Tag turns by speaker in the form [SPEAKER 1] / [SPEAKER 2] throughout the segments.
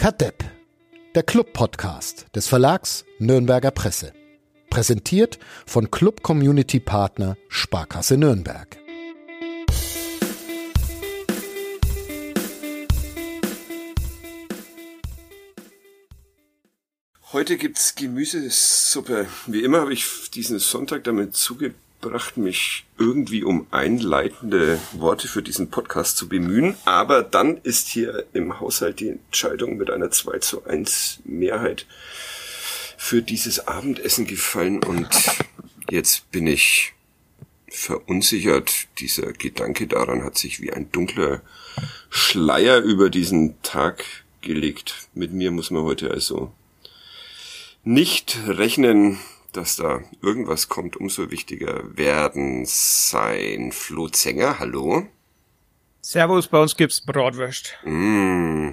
[SPEAKER 1] Kadepp, der Club-Podcast des Verlags Nürnberger Presse. Präsentiert von Club Community Partner Sparkasse Nürnberg.
[SPEAKER 2] Heute gibt's Gemüsesuppe. Wie immer habe ich diesen Sonntag damit zugebracht, mich irgendwie um einleitende Worte für diesen Podcast zu bemühen. Aber dann ist hier im Haushalt die Entscheidung mit einer 2 zu 1 Mehrheit für dieses Abendessen gefallen und jetzt bin ich verunsichert. Dieser Gedanke daran hat sich wie ein dunkler Schleier über diesen Tag gelegt. Mit mir muss man heute also nicht rechnen, dass da irgendwas kommt, umso wichtiger werden sein. Flo Zenger, hallo.
[SPEAKER 3] Servus, bei uns gibt's Bratwurst.
[SPEAKER 2] Mm,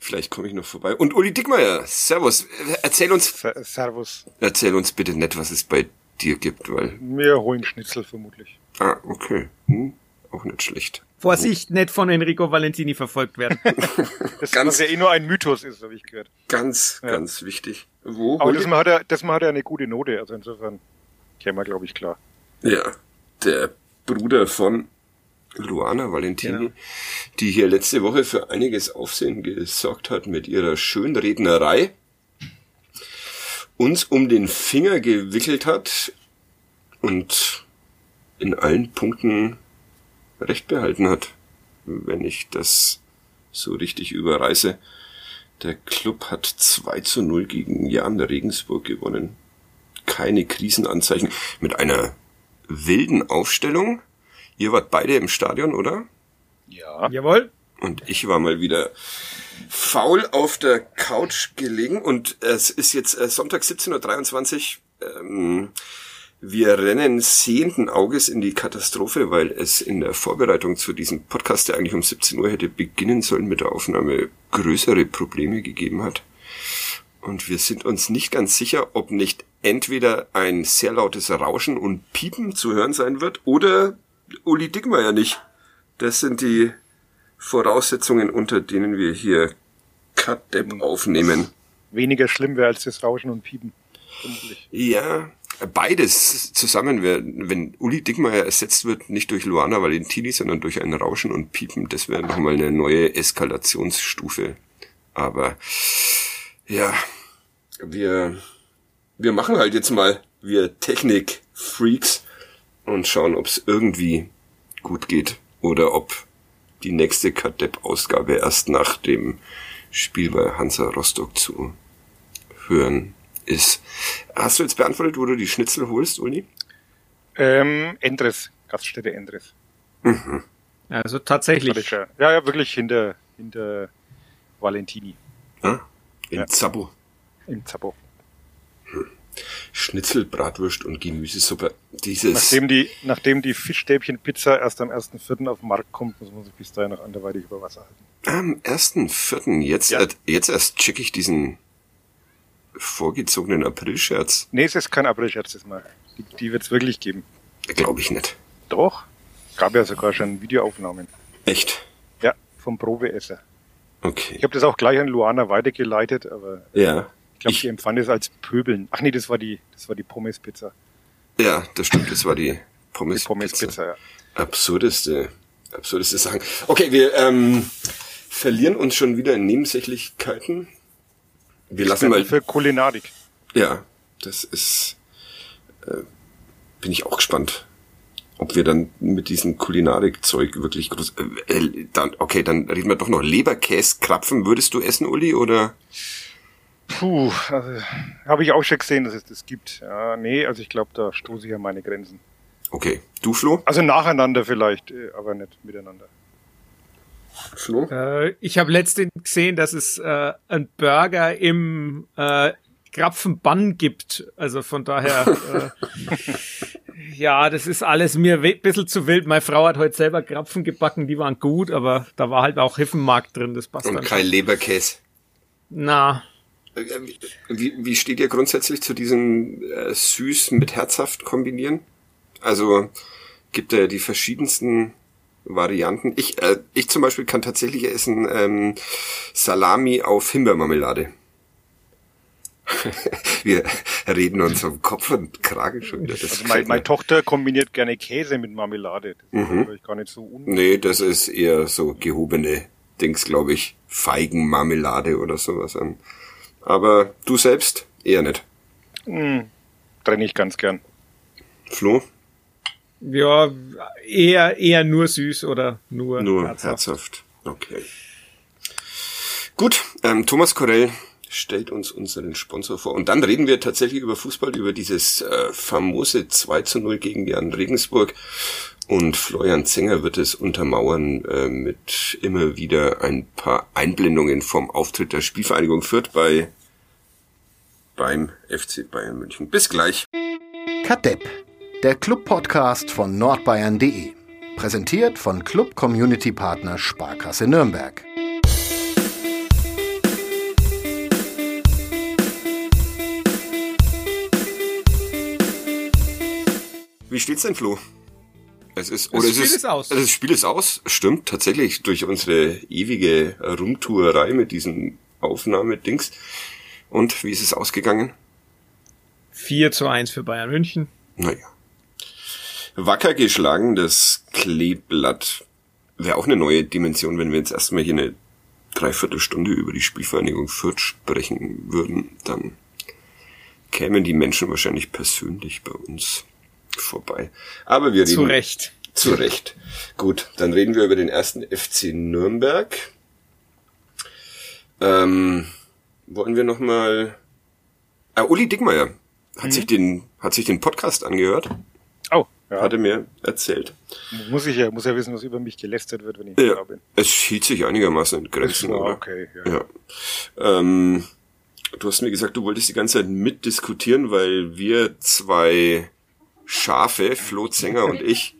[SPEAKER 2] vielleicht komme ich noch vorbei. Und Uli Dickmeier, Servus. Erzähl uns.
[SPEAKER 4] Servus.
[SPEAKER 2] Erzähl uns bitte nett, was es bei dir gibt, weil.
[SPEAKER 4] Wir holen Schnitzel vermutlich.
[SPEAKER 2] Ah, okay. Hm, auch nicht schlecht.
[SPEAKER 3] Vorsicht, nicht von Enrico Valentini verfolgt werden.
[SPEAKER 4] das ganz, was ja eh nur ein Mythos ist, habe ich gehört.
[SPEAKER 2] Ganz, ja. ganz wichtig. Wo?
[SPEAKER 4] Aber das Mal, hat er, das Mal hat er eine gute Note, also insofern käme wir, glaube ich, klar.
[SPEAKER 2] Ja, der Bruder von Luana Valentini, genau. die hier letzte Woche für einiges Aufsehen gesorgt hat mit ihrer Schönrednerei, uns um den Finger gewickelt hat und in allen Punkten recht behalten hat, wenn ich das so richtig überreiße. Der Club hat 2 zu 0 gegen Jan Regensburg gewonnen. Keine Krisenanzeichen. Mit einer wilden Aufstellung. Ihr wart beide im Stadion, oder?
[SPEAKER 3] Ja. Jawohl.
[SPEAKER 2] Und ich war mal wieder faul auf der Couch gelegen und es ist jetzt äh, Sonntag 17.23 Uhr. Ähm, wir rennen sehenden Auges in die Katastrophe, weil es in der Vorbereitung zu diesem Podcast, der eigentlich um 17 Uhr hätte beginnen sollen mit der Aufnahme, größere Probleme gegeben hat. Und wir sind uns nicht ganz sicher, ob nicht entweder ein sehr lautes Rauschen und Piepen zu hören sein wird oder Uli Dickmeier nicht. Das sind die Voraussetzungen, unter denen wir hier Cut aufnehmen.
[SPEAKER 4] Weniger schlimm wäre als das Rauschen und Piepen.
[SPEAKER 2] Ja, beides zusammen, wenn Uli Dickmeyer ersetzt wird, nicht durch Luana Valentini, sondern durch ein Rauschen und Piepen, das wäre nochmal eine neue Eskalationsstufe. Aber ja, wir, wir machen halt jetzt mal, wir Technik-Freaks und schauen, ob es irgendwie gut geht oder ob die nächste Kadepp-Ausgabe erst nach dem Spiel bei Hansa Rostock zu hören ist. Hast du jetzt beantwortet, wo du die Schnitzel holst, Uli?
[SPEAKER 4] Ähm, Endres, Gaststätte Endres.
[SPEAKER 3] Mhm. Also tatsächlich.
[SPEAKER 4] Ja, ja, wirklich hinter, hinter Valentini.
[SPEAKER 2] Ah, in ja. Zappo.
[SPEAKER 4] In Zappo.
[SPEAKER 2] Hm. Schnitzel, Bratwurst und Gemüsesuppe. Dieses
[SPEAKER 4] nachdem die, nachdem die Fischstäbchenpizza erst am 1.4. auf den Markt kommt, muss man sich bis dahin noch anderweitig über Wasser halten.
[SPEAKER 2] Am 1.4. Jetzt, ja. jetzt erst check ich diesen vorgezogenen Aprilscherz.
[SPEAKER 4] Nee, es ist kein Aprilscherz das Mal. Die, die wird es wirklich geben.
[SPEAKER 2] Glaube ich nicht.
[SPEAKER 4] Doch. Gab ja sogar schon Videoaufnahmen.
[SPEAKER 2] Echt?
[SPEAKER 4] Ja, vom Probeesser.
[SPEAKER 2] Okay.
[SPEAKER 4] Ich habe das auch gleich an Luana weitergeleitet, aber
[SPEAKER 2] ja.
[SPEAKER 4] ich glaube, die empfand es als Pöbeln. Ach nee, das war die, das war die Pommes-Pizza.
[SPEAKER 2] Ja, das stimmt, das war die Pommes-Pizza.
[SPEAKER 4] Pommes ja.
[SPEAKER 2] Absurdeste, absurdeste Sachen. Okay, wir ähm, verlieren uns schon wieder in Nebensächlichkeiten. Wir lassen mal
[SPEAKER 4] für Kulinarik.
[SPEAKER 2] Ja, das ist äh, bin ich auch gespannt, ob wir dann mit diesem Kulinarik-Zeug wirklich groß. Äh, äh, dann, okay, dann reden wir doch noch Leberkäse, Krapfen. Würdest du essen, Uli, oder?
[SPEAKER 4] Puh, also, habe ich auch schon gesehen, dass es das gibt. Ja, nee, also ich glaube, da stoße ich an meine Grenzen.
[SPEAKER 2] Okay, du Flo?
[SPEAKER 4] Also nacheinander vielleicht, äh, aber nicht miteinander.
[SPEAKER 3] Flo? Äh, ich habe letztens gesehen, dass es äh, einen Burger im äh, Krapfenbann gibt. Also von daher, äh, ja, das ist alles mir ein bisschen zu wild. Meine Frau hat heute selber Krapfen gebacken, die waren gut, aber da war halt auch Hiffenmark drin, das passt
[SPEAKER 2] Und
[SPEAKER 3] dann.
[SPEAKER 2] kein Leberkäse.
[SPEAKER 3] Na.
[SPEAKER 2] Äh, wie, wie steht ihr grundsätzlich zu diesem äh, süß mit herzhaft kombinieren? Also gibt er die verschiedensten Varianten. Ich, äh, ich zum Beispiel kann tatsächlich essen ähm, Salami auf Himbeermarmelade. Wir reden uns um Kopf und Kragen schon wieder.
[SPEAKER 4] Also mein, meine Tochter kombiniert gerne Käse mit Marmelade. Das mhm. ist gar nicht so un
[SPEAKER 2] Nee, das ist eher so gehobene Dings, glaube ich. Feigenmarmelade oder sowas an. Aber du selbst eher nicht.
[SPEAKER 4] Mm, trenne ich ganz gern.
[SPEAKER 2] Flo?
[SPEAKER 3] Ja, eher, eher nur süß oder nur,
[SPEAKER 2] nur herzhaft. herzhaft. Okay. Gut, ähm, Thomas Korell stellt uns unseren Sponsor vor. Und dann reden wir tatsächlich über Fußball, über dieses äh, famose 2 zu 0 gegen Jan Regensburg. Und Florian Zenger wird es untermauern äh, mit immer wieder ein paar Einblendungen vom Auftritt der Spielvereinigung Fürth bei beim FC Bayern München. Bis gleich.
[SPEAKER 1] Kadepp, der Club-Podcast von nordbayern.de. Präsentiert von Club Community Partner Sparkasse Nürnberg.
[SPEAKER 2] Wie steht's denn, Flo? Es ist,
[SPEAKER 3] oder das Spiel ist, ist aus.
[SPEAKER 2] Das Spiel ist aus. Stimmt, tatsächlich. Durch unsere ewige Rumtuerei mit diesen Aufnahmedings. Und wie ist es ausgegangen?
[SPEAKER 3] 4 zu 1 für Bayern München.
[SPEAKER 2] Naja. Wacker geschlagen, das Kleeblatt. Wäre auch eine neue Dimension, wenn wir jetzt erstmal hier eine Dreiviertelstunde über die Spielvereinigung Fürth sprechen würden. Dann kämen die Menschen wahrscheinlich persönlich bei uns vorbei. Aber wir reden.
[SPEAKER 3] Zu Recht.
[SPEAKER 2] Zu Recht. Gut, dann reden wir über den ersten FC Nürnberg. Ähm, wollen wir nochmal. Ah, Uli Dickmeier hat mhm. sich den, hat sich den Podcast angehört.
[SPEAKER 4] Ja.
[SPEAKER 2] Hat er mir erzählt.
[SPEAKER 4] Muss ich ja, muss ja wissen, was über mich gelästert wird, wenn ich
[SPEAKER 2] ja, da bin. Es hielt sich einigermaßen in Grenzen,
[SPEAKER 4] oder? Okay,
[SPEAKER 2] ja. ja. Ähm, du hast mir gesagt, du wolltest die ganze Zeit mitdiskutieren, weil wir zwei Schafe, Flo Zenger und ich,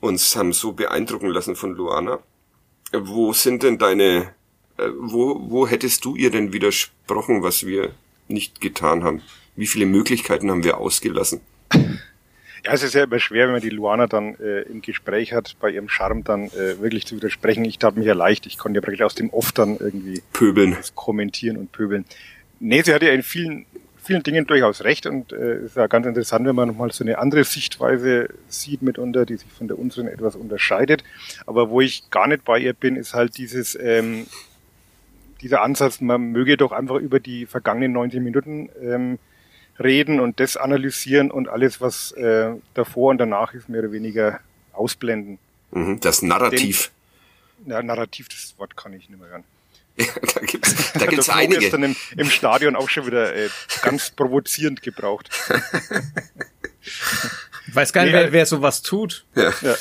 [SPEAKER 2] uns haben so beeindrucken lassen von Luana. Wo sind denn deine, äh, wo, wo hättest du ihr denn widersprochen, was wir nicht getan haben? Wie viele Möglichkeiten haben wir ausgelassen?
[SPEAKER 4] Ja, es ist ja immer schwer, wenn man die Luana dann äh, im Gespräch hat, bei ihrem Charme dann äh, wirklich zu widersprechen. Ich tat mich ja leicht. Ich konnte ja praktisch aus dem Off dann irgendwie
[SPEAKER 2] pöbeln,
[SPEAKER 4] kommentieren und pöbeln. Nee, sie hatte ja in vielen vielen Dingen durchaus recht und äh, ist ja ganz interessant, wenn man nochmal so eine andere Sichtweise sieht mitunter, die sich von der unseren etwas unterscheidet. Aber wo ich gar nicht bei ihr bin, ist halt dieses ähm, dieser Ansatz, man möge doch einfach über die vergangenen 90 Minuten ähm, reden und das analysieren und alles, was äh, davor und danach ist, mehr oder weniger ausblenden.
[SPEAKER 2] Mhm, das Narrativ.
[SPEAKER 4] Den, ja, Narrativ, das Wort kann ich nicht mehr hören.
[SPEAKER 2] Ja, da gibt's, da gibt's einige.
[SPEAKER 4] gestern im, im Stadion auch schon wieder äh, ganz provozierend gebraucht.
[SPEAKER 3] Ich weiß gar nicht, nee, wer, wer sowas tut.
[SPEAKER 2] Ja. ja.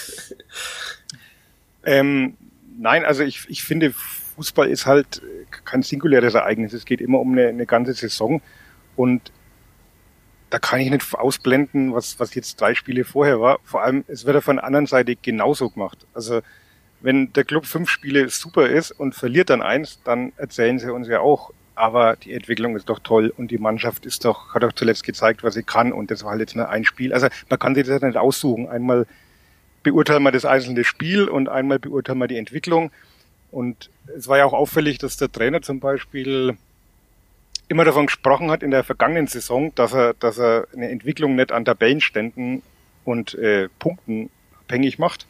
[SPEAKER 4] Ähm, nein, also ich, ich finde, Fußball ist halt kein singuläres Ereignis. Es geht immer um eine, eine ganze Saison. Und da kann ich nicht ausblenden, was, was jetzt drei Spiele vorher war. Vor allem, es wird ja von der anderen Seite genauso gemacht. Also wenn der Club fünf Spiele super ist und verliert dann eins, dann erzählen sie uns ja auch, aber die Entwicklung ist doch toll und die Mannschaft ist doch, hat doch zuletzt gezeigt, was sie kann und das war halt jetzt nur ein Spiel. Also man kann sich das nicht aussuchen. Einmal beurteilen wir das einzelne Spiel und einmal beurteilen wir die Entwicklung. Und es war ja auch auffällig, dass der Trainer zum Beispiel immer davon gesprochen hat in der vergangenen Saison, dass er, dass er eine Entwicklung nicht an Tabellenständen und äh, Punkten abhängig macht,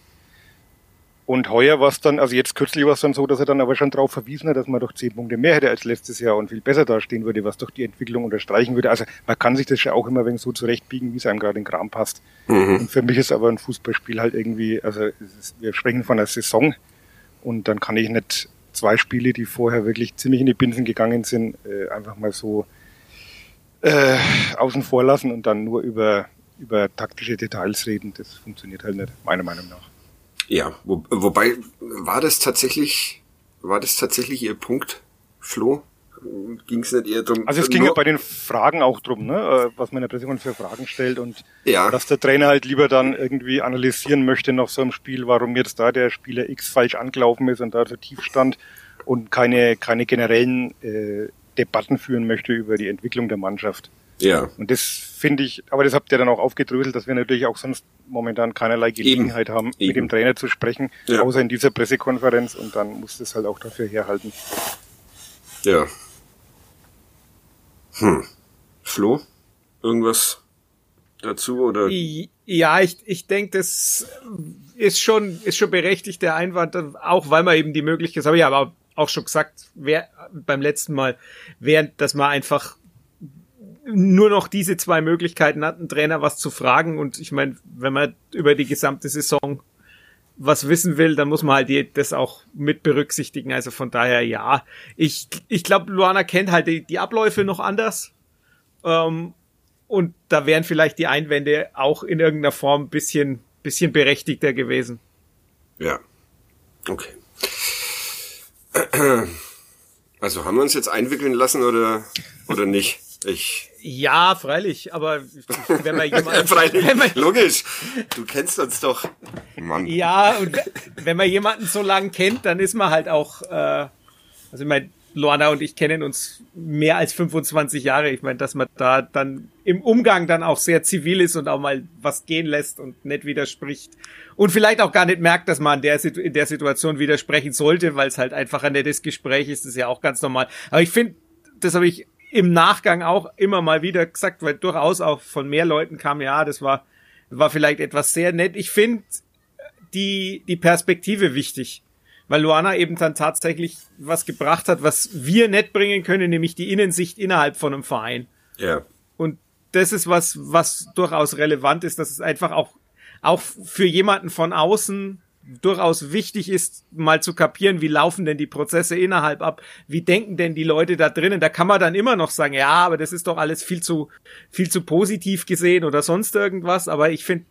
[SPEAKER 4] und heuer war es dann, also jetzt kürzlich war es dann so, dass er dann aber schon darauf verwiesen hat, dass man doch zehn Punkte mehr hätte als letztes Jahr und viel besser dastehen würde, was doch die Entwicklung unterstreichen würde. Also man kann sich das ja auch immer wegen so zurechtbiegen, wie es einem gerade in Kram passt. Mhm. Und für mich ist aber ein Fußballspiel halt irgendwie, also ist, wir sprechen von einer Saison und dann kann ich nicht zwei Spiele, die vorher wirklich ziemlich in die Binsen gegangen sind, äh, einfach mal so äh, außen vor lassen und dann nur über, über taktische Details reden. Das funktioniert halt nicht, meiner Meinung nach.
[SPEAKER 2] Ja, wo, wobei, war das tatsächlich, war das tatsächlich Ihr Punkt, Flo? Ging es nicht eher drum?
[SPEAKER 4] Also es ging ja bei den Fragen auch drum, ne? Äh, was man in der Präsentation für Fragen stellt und ja. dass der Trainer halt lieber dann irgendwie analysieren möchte nach so einem Spiel, warum jetzt da der Spieler X falsch angelaufen ist und da so tief stand und keine, keine generellen äh, Debatten führen möchte über die Entwicklung der Mannschaft.
[SPEAKER 2] Ja.
[SPEAKER 4] Und das finde ich, aber das habt ihr dann auch aufgedröselt, dass wir natürlich auch sonst momentan keinerlei Gelegenheit Eben. haben, Eben. mit dem Trainer zu sprechen, ja. außer in dieser Pressekonferenz und dann muss das halt auch dafür herhalten.
[SPEAKER 2] Ja. Hm. Flo? Irgendwas dazu oder?
[SPEAKER 3] Ja, ich, ich denke, das ist schon, ist schon berechtigt, der Einwand, auch weil man eben die Möglichkeit, das habe ich aber auch schon gesagt, wer, beim letzten Mal, während, dass man einfach nur noch diese zwei Möglichkeiten hat, einen Trainer was zu fragen. Und ich meine, wenn man über die gesamte Saison was wissen will, dann muss man halt die, das auch mit berücksichtigen. Also von daher ja. Ich, ich glaube, Luana kennt halt die, die Abläufe noch anders. Ähm, und da wären vielleicht die Einwände auch in irgendeiner Form bisschen, bisschen berechtigter gewesen.
[SPEAKER 2] Ja. Okay. Also haben wir uns jetzt einwickeln lassen oder, oder nicht? Ich.
[SPEAKER 3] Ja, freilich, aber wenn man jemanden.
[SPEAKER 2] freilich, wenn man, logisch. Du kennst uns doch.
[SPEAKER 3] Mann. Ja, und wenn man jemanden so lang kennt, dann ist man halt auch, äh, also ich meine, Luana und ich kennen uns mehr als 25 Jahre. Ich meine, dass man da dann im Umgang dann auch sehr zivil ist und auch mal was gehen lässt und nicht widerspricht. Und vielleicht auch gar nicht merkt, dass man der, in der Situation widersprechen sollte, weil es halt einfach ein nettes Gespräch ist. Das ist ja auch ganz normal. Aber ich finde, das habe ich im Nachgang auch immer mal wieder gesagt, weil durchaus auch von mehr Leuten kam, ja, das war, war vielleicht etwas sehr nett. Ich finde die, die Perspektive wichtig weil Luana eben dann tatsächlich was gebracht hat, was wir nicht bringen können, nämlich die Innensicht innerhalb von einem Verein.
[SPEAKER 2] Ja.
[SPEAKER 3] Und das ist was, was durchaus relevant ist, dass es einfach auch, auch für jemanden von außen durchaus wichtig ist, mal zu kapieren, wie laufen denn die Prozesse innerhalb ab, wie denken denn die Leute da drinnen. Da kann man dann immer noch sagen, ja, aber das ist doch alles viel zu, viel zu positiv gesehen oder sonst irgendwas. Aber ich finde,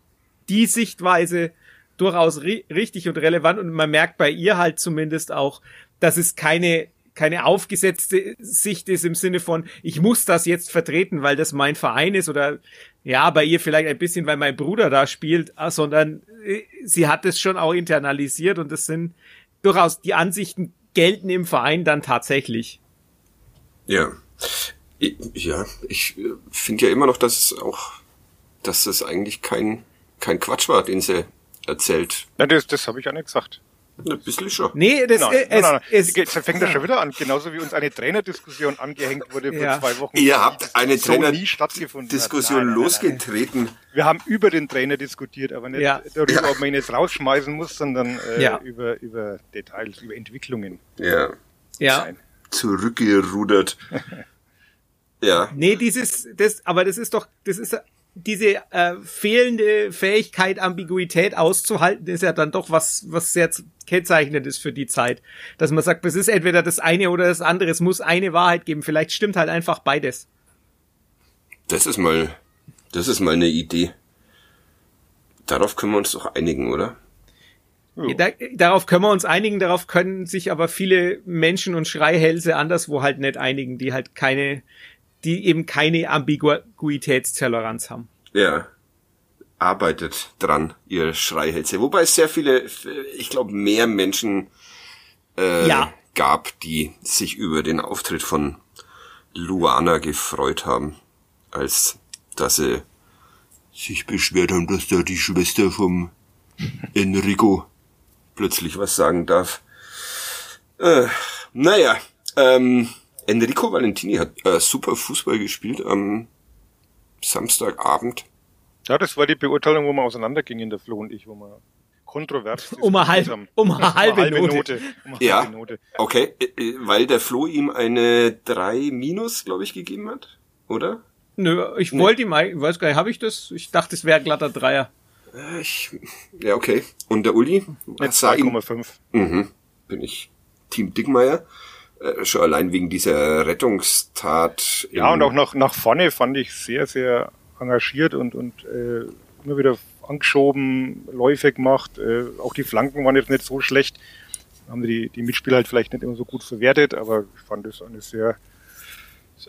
[SPEAKER 3] die Sichtweise durchaus ri richtig und relevant und man merkt bei ihr halt zumindest auch, dass es keine keine aufgesetzte Sicht ist im Sinne von, ich muss das jetzt vertreten, weil das mein Verein ist oder ja, bei ihr vielleicht ein bisschen, weil mein Bruder da spielt, ah, sondern äh, sie hat es schon auch internalisiert und das sind durchaus die Ansichten gelten im Verein dann tatsächlich.
[SPEAKER 2] Ja. Ja, ich äh, finde ja immer noch, dass es auch, dass es eigentlich kein, kein Quatsch war, den sie erzählt.
[SPEAKER 4] Ja, das, das habe ich auch nicht gesagt.
[SPEAKER 2] Ein bisschen schon.
[SPEAKER 3] Nee, das
[SPEAKER 4] nein,
[SPEAKER 3] es, nein, nein,
[SPEAKER 4] es, es fängt ja schon wieder an, genauso wie uns eine Trainerdiskussion angehängt wurde vor ja. zwei Wochen.
[SPEAKER 2] Ihr habt eine so Trainerdiskussion losgetreten.
[SPEAKER 4] Wir haben über den Trainer diskutiert, aber nicht ja. darüber, ob man ihn jetzt rausschmeißen muss, sondern äh, ja. über, über Details, über Entwicklungen.
[SPEAKER 2] Ja.
[SPEAKER 3] Ja.
[SPEAKER 2] Zurückgerudert. ja.
[SPEAKER 3] Nee, dieses, das, aber das ist doch, das ist diese äh, fehlende Fähigkeit, Ambiguität auszuhalten, ist ja dann doch was, was sehr kennzeichnend ist für die Zeit. Dass man sagt, es ist entweder das eine oder das andere, es muss eine Wahrheit geben. Vielleicht stimmt halt einfach beides.
[SPEAKER 2] Das ist mal, das ist mal eine Idee. Darauf können wir uns doch einigen, oder?
[SPEAKER 3] Ja. Da, darauf können wir uns einigen, darauf können sich aber viele Menschen und Schreihälse anderswo halt nicht einigen, die halt keine, die eben keine Ambiguitätstoleranz haben.
[SPEAKER 2] Ja. Arbeitet dran, ihr Schreihälse. Wobei es sehr viele, ich glaube, mehr Menschen äh, ja. gab, die sich über den Auftritt von Luana gefreut haben, als dass sie sich beschwert haben, dass da die Schwester vom Enrico plötzlich was sagen darf. Äh, naja, ähm, Enrico Valentini hat äh, super Fußball gespielt am Samstagabend.
[SPEAKER 4] Ja, das war die Beurteilung, wo wir auseinandergingen, in der Flo und ich, wo wir kontrovers
[SPEAKER 3] um eine, halb, um eine halbe, halbe Note. Note.
[SPEAKER 2] Um eine ja, halbe Note. okay, äh, äh, weil der Flo ihm eine 3 minus, glaube ich, gegeben hat, oder?
[SPEAKER 3] Nö, ich nee. wollte ihm, ich weiß gar nicht, habe ich das? Ich dachte, es wäre glatter Dreier.
[SPEAKER 2] Äh, ich, ja, okay. Und der Uli?
[SPEAKER 4] 2,5.
[SPEAKER 2] Mhm, bin ich Team Dickmeier. Äh, schon allein wegen dieser Rettungstat.
[SPEAKER 4] Ja, und auch nach, nach vorne fand ich sehr, sehr engagiert und, und äh, immer wieder angeschoben, Läufe gemacht. Äh, auch die Flanken waren jetzt nicht so schlecht. Haben die, die Mitspieler halt vielleicht nicht immer so gut verwertet, aber ich fand es eine sehr.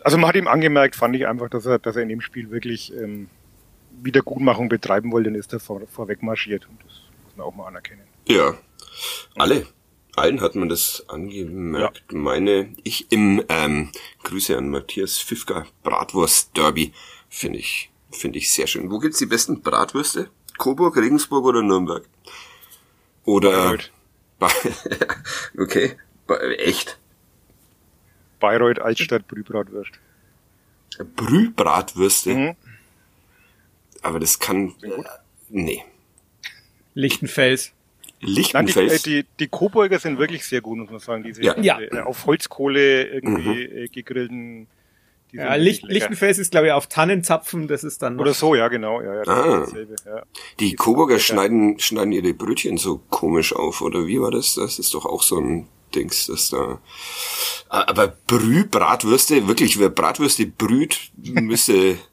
[SPEAKER 4] Also man hat ihm angemerkt, fand ich einfach, dass er, dass er in dem Spiel wirklich ähm, Wiedergutmachung betreiben wollte, dann ist er vor, vorweg marschiert. Und das muss man auch mal anerkennen.
[SPEAKER 2] Ja. Alle allen hat man das angemerkt. Ja. Meine, ich im ähm, Grüße an Matthias Fifka Bratwurst Derby finde ich finde ich sehr schön. Wo gibt's die besten Bratwürste? Coburg, Regensburg oder Nürnberg? Oder Bayreuth. okay, echt.
[SPEAKER 4] Bayreuth, Altstadt, Brühbratwürst.
[SPEAKER 2] Brühbratwürste? Mhm. Aber das kann. Äh, nee.
[SPEAKER 3] Lichtenfels.
[SPEAKER 2] Lichtenfels.
[SPEAKER 4] Nein, die, äh, die, die Coburger sind wirklich sehr gut, muss man sagen. Diese,
[SPEAKER 3] ja.
[SPEAKER 4] diese äh, auf Holzkohle irgendwie mhm. Äh, gegrillten.
[SPEAKER 3] Ja, Licht, Lichtenfels ist, glaube ich, auf Tannenzapfen, das ist dann
[SPEAKER 4] noch Oder so, ja, genau. Ja, ja,
[SPEAKER 2] ah. dasselbe, ja. Die Coburger schneiden, schneiden ihre Brötchen so komisch auf, oder wie war das? Das ist doch auch so ein Dings, das da. Aber Brühbratwürste, wirklich, wer Bratwürste brüht, müsste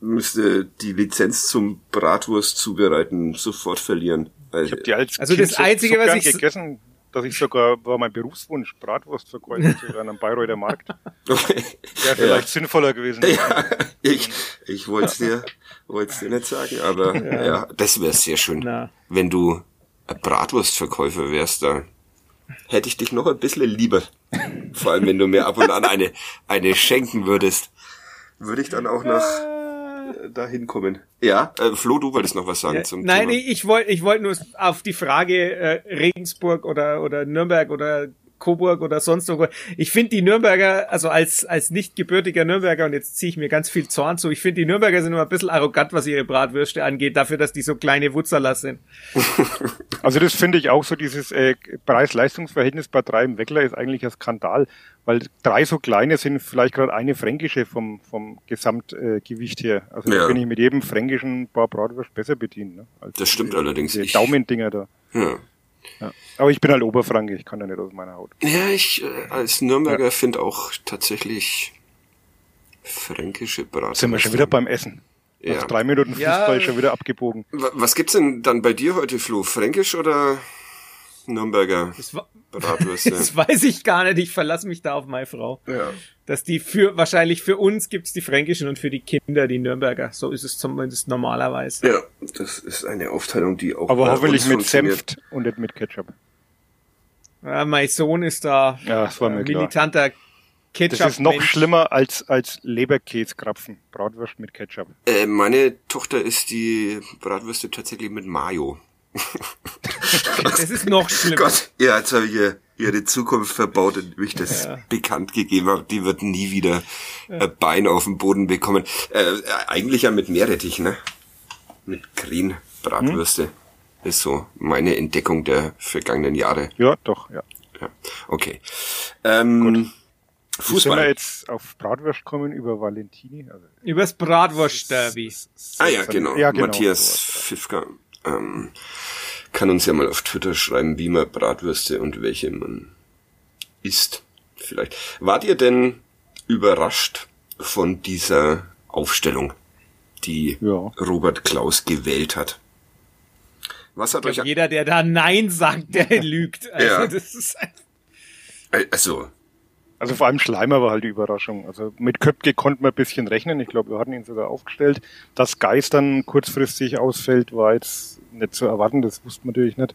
[SPEAKER 2] müsste die Lizenz zum Bratwurst zubereiten sofort verlieren.
[SPEAKER 4] Ich habe die als
[SPEAKER 3] also kind das Einzige, so was ich
[SPEAKER 4] gegessen, dass ich sogar war mein Berufswunsch Bratwurstverkäufer zu einem Bayreuther Markt.
[SPEAKER 2] Okay.
[SPEAKER 4] Wäre vielleicht ja. sinnvoller gewesen.
[SPEAKER 2] Ja, ich ich wollte es dir wollte dir nicht sagen, aber ja, ja das wäre sehr schön, Na. wenn du ein Bratwurstverkäufer wärst da. Hätte ich dich noch ein bisschen lieber. Vor allem, wenn du mir ab und an eine, eine schenken würdest. Würde ich dann auch noch da hinkommen. Ja, äh, Flo, du wolltest noch was sagen ja, zum
[SPEAKER 3] nein,
[SPEAKER 2] Thema.
[SPEAKER 3] Nein, ich wollte ich wollte nur auf die Frage äh, Regensburg oder oder Nürnberg oder Coburg oder sonst wo. Ich finde die Nürnberger, also als, als nicht gebürtiger Nürnberger, und jetzt ziehe ich mir ganz viel Zorn zu, ich finde die Nürnberger sind immer ein bisschen arrogant, was ihre Bratwürste angeht, dafür, dass die so kleine Wutzeler sind.
[SPEAKER 4] Also das finde ich auch so, dieses äh, Preis-Leistungs-Verhältnis bei drei im Weckler ist eigentlich ein Skandal, weil drei so kleine sind vielleicht gerade eine fränkische vom, vom Gesamtgewicht äh, her. Also ja. da bin ich mit jedem fränkischen paar Bratwurst besser bedient. Ne?
[SPEAKER 2] das stimmt die, allerdings.
[SPEAKER 4] Die Daumendinger da. Ja. Ja. Aber ich bin halt Oberfranke, ich kann da nicht aus meiner Haut.
[SPEAKER 2] Ja, ich äh, als Nürnberger ja. finde auch tatsächlich fränkische Bratwurst.
[SPEAKER 4] Sind wir schon wieder beim Essen. Ja. Nach drei Minuten Fußball ja. schon wieder abgebogen.
[SPEAKER 2] Was gibt's denn dann bei dir heute, Flo? Fränkisch oder Nürnberger das Bratwürste?
[SPEAKER 3] das weiß ich gar nicht. Ich verlasse mich da auf meine Frau.
[SPEAKER 2] Ja.
[SPEAKER 3] Dass die für, wahrscheinlich für uns gibt's die Fränkischen und für die Kinder die Nürnberger. So ist es zumindest normalerweise.
[SPEAKER 2] Ja, das ist eine Aufteilung, die auch
[SPEAKER 4] Aber hoffentlich mit Senf und nicht mit Ketchup.
[SPEAKER 3] Ja, mein Sohn ist da
[SPEAKER 4] ja, das war mir
[SPEAKER 3] militanter klar.
[SPEAKER 4] Ketchup. Das ist noch Mensch. schlimmer als, als Leberkäskrapfen. Bratwurst mit Ketchup.
[SPEAKER 2] Äh, meine Tochter isst die Bratwürste tatsächlich mit Mayo.
[SPEAKER 3] Das ist noch schlimmer. Gott,
[SPEAKER 2] ja, jetzt habe ich ihr, ihre Zukunft verbaut, indem ich das ja. bekannt gegeben habe. Die wird nie wieder ja. Bein auf den Boden bekommen. Äh, eigentlich ja mit Meerrettich, ne? Mit Green Bratwürste. Hm? Ist so meine Entdeckung der vergangenen Jahre.
[SPEAKER 4] Ja, doch, ja.
[SPEAKER 2] ja. Okay. Ähm, Gut.
[SPEAKER 4] Fußball. Sind wir jetzt auf Bratwurst kommen über Valentini? Also
[SPEAKER 3] Übers Bratwurst-Derby.
[SPEAKER 2] Ah ja, genau. Ja, genau. Matthias Pfiffka ähm, kann uns ja mal auf Twitter schreiben, wie man Bratwürste und welche man isst. Vielleicht. Wart ihr denn überrascht von dieser Aufstellung, die ja. Robert Klaus gewählt hat?
[SPEAKER 3] Was hat euch jeder, der da Nein sagt, der lügt. Also, ja. das ist
[SPEAKER 2] also,
[SPEAKER 4] also vor allem Schleimer war halt die Überraschung. Also mit Köpke konnte man ein bisschen rechnen. Ich glaube, wir hatten ihn sogar aufgestellt. Dass Geist dann kurzfristig ausfällt, war jetzt nicht zu erwarten. Das wusste man natürlich nicht.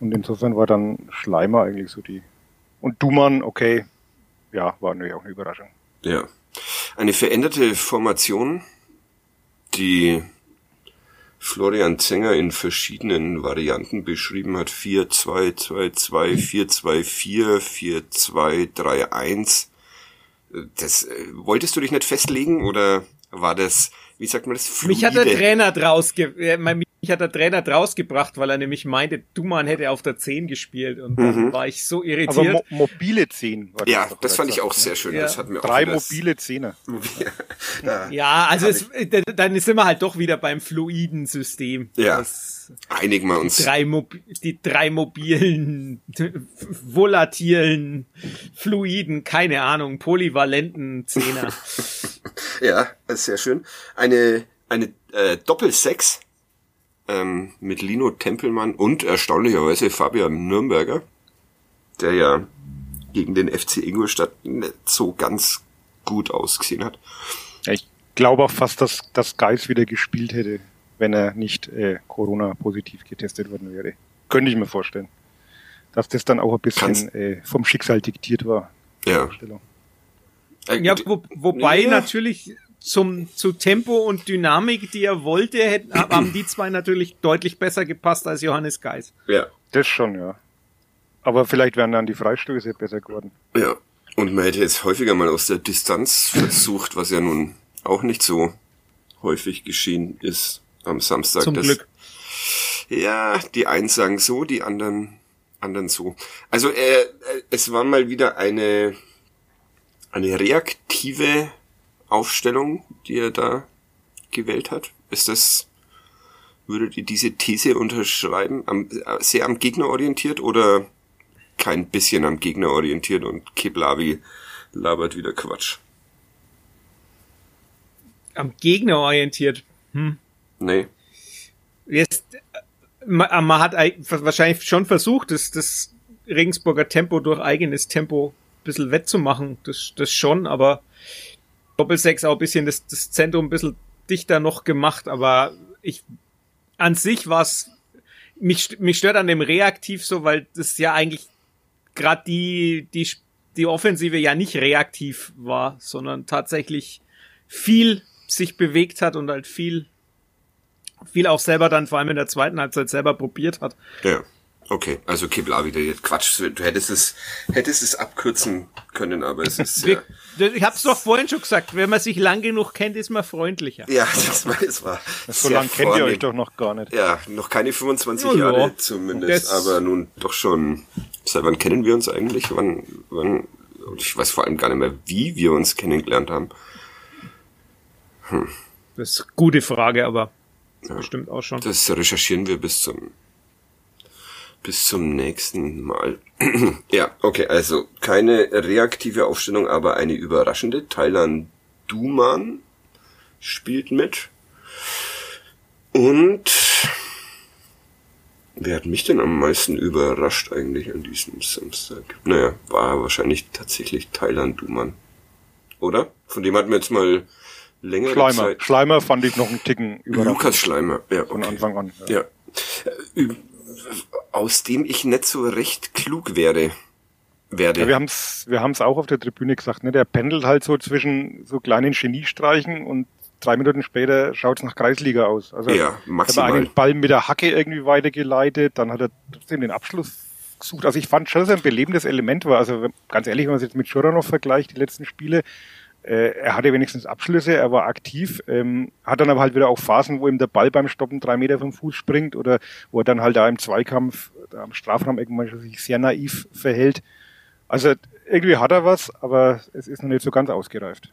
[SPEAKER 4] Und insofern war dann Schleimer eigentlich so die. Und Dumann, okay, ja, war natürlich auch eine Überraschung.
[SPEAKER 2] Ja. Eine veränderte Formation, die Florian Zenger in verschiedenen Varianten beschrieben hat. 4-2-2-2, 4-2-4, 4-2-3-1. Das, äh, wolltest du dich nicht festlegen oder war das, wie sagt man das,
[SPEAKER 3] fluide? Mich hat der Trainer draus, äh, mich hat der Trainer draus gebracht, weil er nämlich meinte, Duman hätte auf der 10 gespielt und dann mhm. war ich so irritiert. Aber mo
[SPEAKER 4] mobile 10.
[SPEAKER 2] War ja, das fand ich auch sehr schön. Ja. Das hat mir
[SPEAKER 4] Drei auch mobile Zehner.
[SPEAKER 3] ja, ja, also es, dann sind wir halt doch wieder beim fluiden System.
[SPEAKER 2] Ja. Das, einigen wir uns.
[SPEAKER 3] Die drei, die drei mobilen, volatilen, fluiden, keine Ahnung, polyvalenten Zehner.
[SPEAKER 2] ja, sehr schön. Eine, eine äh, Doppelsechs ähm, mit Lino Tempelmann und erstaunlicherweise Fabian Nürnberger, der ja gegen den FC Ingolstadt nicht so ganz gut ausgesehen hat.
[SPEAKER 4] Ich glaube auch fast, dass, dass Geis wieder gespielt hätte, wenn er nicht äh, Corona-positiv getestet worden wäre. Könnte ich mir vorstellen. dass das dann auch ein bisschen äh, vom Schicksal diktiert war.
[SPEAKER 2] Ja.
[SPEAKER 3] Ja, wo, wobei ja. natürlich zum zu Tempo und Dynamik, die er wollte, hätten, haben die zwei natürlich deutlich besser gepasst als Johannes Geis.
[SPEAKER 2] Ja.
[SPEAKER 4] Das schon, ja. Aber vielleicht wären dann die Freistöße besser geworden.
[SPEAKER 2] Ja. Und man hätte jetzt häufiger mal aus der Distanz versucht, was ja nun auch nicht so häufig geschehen ist am Samstag.
[SPEAKER 3] Zum Glück.
[SPEAKER 2] Ja, die einen sagen so, die anderen anderen so. Also äh, es war mal wieder eine eine reaktive Aufstellung, die er da gewählt hat. Ist das würdet ihr diese These unterschreiben? Am, sehr am Gegner orientiert oder kein bisschen am Gegner orientiert und Keblavi labert wieder Quatsch?
[SPEAKER 3] Am Gegner orientiert. Hm.
[SPEAKER 2] Nee.
[SPEAKER 3] Jetzt, man, man hat wahrscheinlich schon versucht, das, das Regensburger Tempo durch eigenes Tempo ein bisschen wettzumachen. Das, das schon, aber Doppelsechs auch ein bisschen das, das Zentrum ein bisschen dichter noch gemacht, aber ich an sich war es mich, mich stört an dem Reaktiv so, weil das ja eigentlich gerade die, die, die Offensive ja nicht reaktiv war, sondern tatsächlich viel sich bewegt hat und halt viel, viel auch selber dann vor allem in der zweiten Halbzeit selber probiert hat.
[SPEAKER 2] Ja. Okay, also Kibla wieder jetzt Quatsch. Du hättest es, hättest es abkürzen können, aber es ist.
[SPEAKER 3] Wir, ich hab's doch vorhin schon gesagt, wenn man sich lang genug kennt, ist man freundlicher.
[SPEAKER 2] Ja, das war, es war.
[SPEAKER 4] So lange kennt ihr euch doch noch gar nicht.
[SPEAKER 2] Ja, noch keine 25 oh, Jahre ja. zumindest, das aber nun doch schon. Seit wann kennen wir uns eigentlich? Wann, wann, ich weiß vor allem gar nicht mehr, wie wir uns kennengelernt haben.
[SPEAKER 3] Hm. Das ist eine gute Frage, aber ja, bestimmt auch schon.
[SPEAKER 2] Das recherchieren wir bis zum bis zum nächsten Mal. ja, okay, also keine reaktive Aufstellung, aber eine überraschende. Thailand Duman spielt mit. Und wer hat mich denn am meisten überrascht eigentlich an diesem Samstag? Naja, war wahrscheinlich tatsächlich Thailand Duman. Oder? Von dem hatten wir jetzt mal längere
[SPEAKER 4] Schleimer.
[SPEAKER 2] Zeit.
[SPEAKER 4] Schleimer fand ich noch einen Ticken
[SPEAKER 2] überrascht. Lukas Schleimer, ja. Okay.
[SPEAKER 4] Von Anfang an.
[SPEAKER 2] Ja. ja aus dem ich nicht so recht klug werde. Werde.
[SPEAKER 4] Ja, wir haben es wir haben's auch auf der Tribüne gesagt, ne? der pendelt halt so zwischen so kleinen Geniestreichen und drei Minuten später schaut's nach Kreisliga aus. Also
[SPEAKER 2] ja, maximal.
[SPEAKER 4] hat er einen Ball mit der Hacke irgendwie weitergeleitet, dann hat er trotzdem den Abschluss gesucht. Also ich fand schon, dass er ein belebendes Element war. Also ganz ehrlich, wenn man es jetzt mit Schuranov vergleicht, die letzten Spiele, er hatte wenigstens Abschlüsse, er war aktiv, ähm, hat dann aber halt wieder auch Phasen, wo ihm der Ball beim Stoppen drei Meter vom Fuß springt oder wo er dann halt da im Zweikampf da am Strafraum irgendwann sich sehr naiv verhält. Also irgendwie hat er was, aber es ist noch nicht so ganz ausgereift.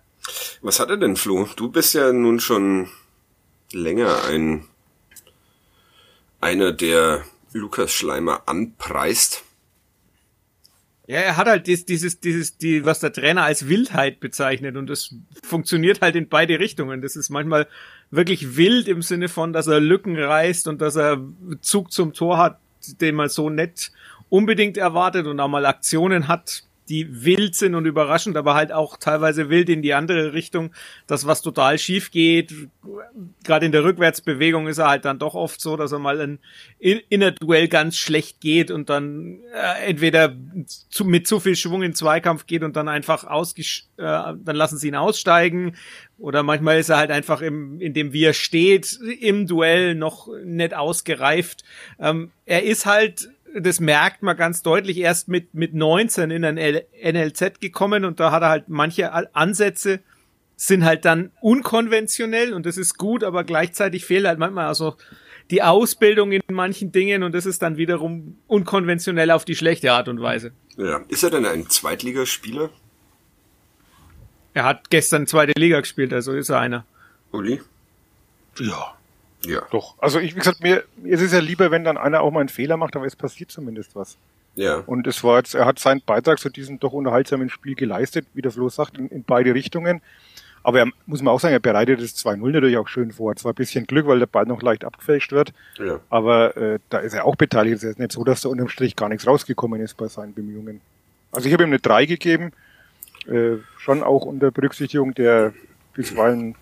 [SPEAKER 2] Was hat er denn, Flo? Du bist ja nun schon länger ein einer, der Lukas Schleimer anpreist.
[SPEAKER 3] Ja, er hat halt dieses, dieses, dieses, die, was der Trainer als Wildheit bezeichnet und das funktioniert halt in beide Richtungen. Das ist manchmal wirklich wild im Sinne von, dass er Lücken reißt und dass er Zug zum Tor hat, den man so nett unbedingt erwartet und auch mal Aktionen hat, die wild sind und überraschend, aber halt auch teilweise wild in die andere Richtung. Das, was total schief geht, gerade in der Rückwärtsbewegung ist er halt dann doch oft so, dass er mal ein Innerduell ganz schlecht geht und dann äh, entweder zu, mit zu viel Schwung in Zweikampf geht und dann einfach ausgesch äh, dann lassen sie ihn aussteigen oder manchmal ist er halt einfach im, in dem, wie er steht, im Duell noch nicht ausgereift. Ähm, er ist halt das merkt man ganz deutlich erst mit, mit 19 in ein NLZ gekommen und da hat er halt manche Ansätze sind halt dann unkonventionell und das ist gut, aber gleichzeitig fehlt halt manchmal also die Ausbildung in manchen Dingen und das ist dann wiederum unkonventionell auf die schlechte Art und Weise.
[SPEAKER 2] Ja, ist er denn ein Zweitligaspieler?
[SPEAKER 3] Er hat gestern zweite Liga gespielt, also ist er einer.
[SPEAKER 2] Uli?
[SPEAKER 4] Ja. Ja. Doch. Also ich, wie gesagt, mir, mir ist es ja lieber, wenn dann einer auch mal einen Fehler macht, aber es passiert zumindest was.
[SPEAKER 2] Ja.
[SPEAKER 4] Und es war jetzt, er hat seinen Beitrag zu diesem doch unterhaltsamen Spiel geleistet, wie der Flo sagt, in, in beide Richtungen. Aber er, muss man auch sagen, er bereitet das 2-0 natürlich auch schön vor. Zwar ein bisschen Glück, weil der Ball noch leicht abgefälscht wird.
[SPEAKER 2] Ja.
[SPEAKER 4] Aber äh, da ist er auch beteiligt. Es ist nicht so, dass da unterm Strich gar nichts rausgekommen ist bei seinen Bemühungen. Also ich habe ihm eine 3 gegeben. Äh, schon auch unter Berücksichtigung der bisweilen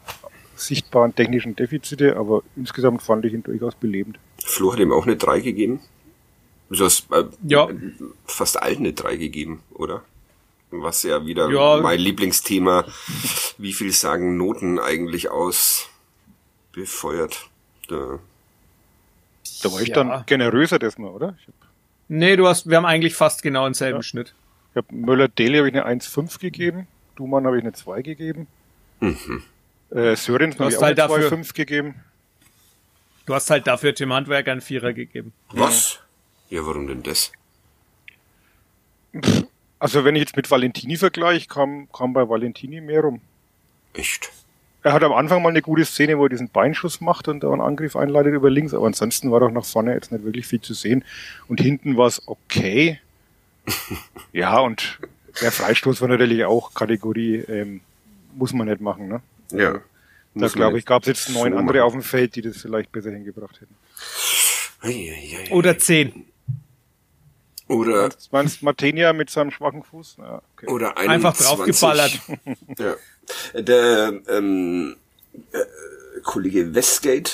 [SPEAKER 4] sichtbaren technischen Defizite, aber insgesamt fand ich ihn durchaus belebend.
[SPEAKER 2] Flo hat ihm auch eine 3 gegeben. Du hast äh, ja. fast allen eine 3 gegeben, oder? Was ja wieder ja. mein Lieblingsthema, wie viel sagen Noten eigentlich aus, befeuert. Da,
[SPEAKER 4] da war ich ja. dann generöser das mal, oder?
[SPEAKER 3] Ich hab, nee, du hast, wir haben eigentlich fast genau denselben ja. Schnitt.
[SPEAKER 4] Ich habe Möller-Deli habe ich eine 1,5 gegeben, Dumann habe ich eine 2 gegeben. Mhm. Äh, Sörens habe ich auch halt eine 2,5 gegeben.
[SPEAKER 3] Du hast halt dafür Tim Handwerker einen Vierer gegeben.
[SPEAKER 2] Was? Ja, warum denn das?
[SPEAKER 4] Also wenn ich jetzt mit Valentini vergleiche, kam, kam bei Valentini mehr rum.
[SPEAKER 2] Echt?
[SPEAKER 4] Er hat am Anfang mal eine gute Szene, wo er diesen Beinschuss macht und da einen Angriff einleitet über links, aber ansonsten war doch nach vorne jetzt nicht wirklich viel zu sehen. Und hinten war es okay. ja, und der Freistoß war natürlich auch Kategorie, ähm, muss man nicht machen, ne?
[SPEAKER 2] Ja.
[SPEAKER 4] Da glaube ich, gab es jetzt neun andere auf dem Feld, die das vielleicht besser hingebracht hätten.
[SPEAKER 3] Oder zehn.
[SPEAKER 2] Oder.
[SPEAKER 4] Meinst Martenia mit seinem schwachen Fuß? Ja,
[SPEAKER 2] okay. Oder
[SPEAKER 3] 21. einfach draufgeballert.
[SPEAKER 2] ja. Der ähm, äh, Kollege Westgate,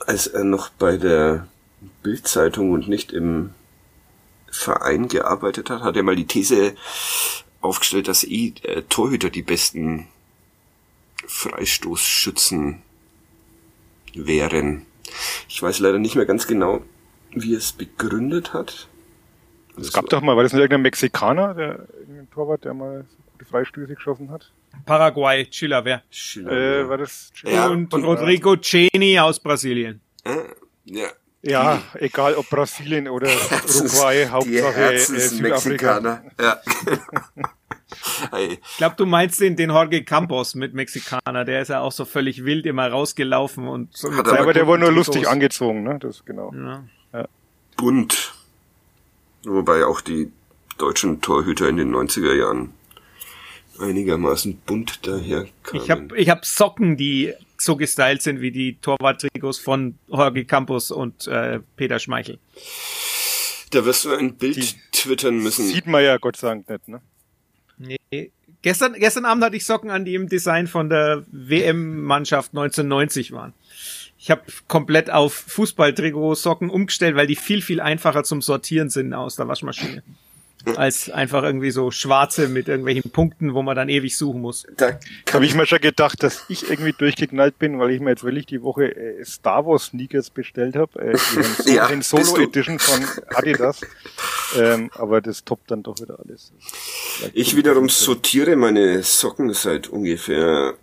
[SPEAKER 2] als er noch bei der Bildzeitung und nicht im Verein gearbeitet hat, hat er mal die These aufgestellt, dass eh äh, Torhüter die besten Freistoßschützen wären. Ich weiß leider nicht mehr ganz genau, wie es begründet hat.
[SPEAKER 4] Es gab doch mal, war das nicht irgendein Mexikaner, der irgendein Torwart, der mal so gute Freistöße geschossen hat?
[SPEAKER 3] Paraguay, Chilaver.
[SPEAKER 4] Äh, war das
[SPEAKER 3] Ja, und, und Rodrigo Ceni aus Brasilien.
[SPEAKER 2] Ah, ja.
[SPEAKER 4] Ja, egal ob Brasilien oder Uruguay, Hauptsache äh, Südafrika.
[SPEAKER 2] Ja.
[SPEAKER 3] Ich glaube, du meinst den, den Jorge Campos mit Mexikaner. Der ist ja auch so völlig wild immer rausgelaufen und so.
[SPEAKER 4] Hat aber, aber der war nur lustig angezogen, ne? Das genau. Ja.
[SPEAKER 2] Ja. Bunt. Wobei auch die deutschen Torhüter in den 90er Jahren einigermaßen bunt daher kamen.
[SPEAKER 3] Ich habe ich hab Socken, die so gestylt sind wie die Torwarttrikots von Jorge Campos und äh, Peter Schmeichel.
[SPEAKER 2] Da wirst du ein Bild die twittern müssen.
[SPEAKER 4] Sieht man ja Gott sei Dank nicht, ne?
[SPEAKER 3] Nee. Gestern, gestern Abend hatte ich Socken an, die im Design von der WM-Mannschaft 1990 waren. Ich habe komplett auf Fußballtrikot-Socken umgestellt, weil die viel, viel einfacher zum Sortieren sind aus der Waschmaschine als einfach irgendwie so schwarze mit irgendwelchen Punkten, wo man dann ewig suchen muss.
[SPEAKER 4] Da habe ich mir schon gedacht, dass ich irgendwie durchgeknallt bin, weil ich mir jetzt wirklich die Woche äh, Star Wars Sneakers bestellt habe, äh, so ja, den Solo Edition von Adidas. ähm, aber das toppt dann doch wieder alles.
[SPEAKER 2] Vielleicht ich wiederum sortiere meine Socken seit ungefähr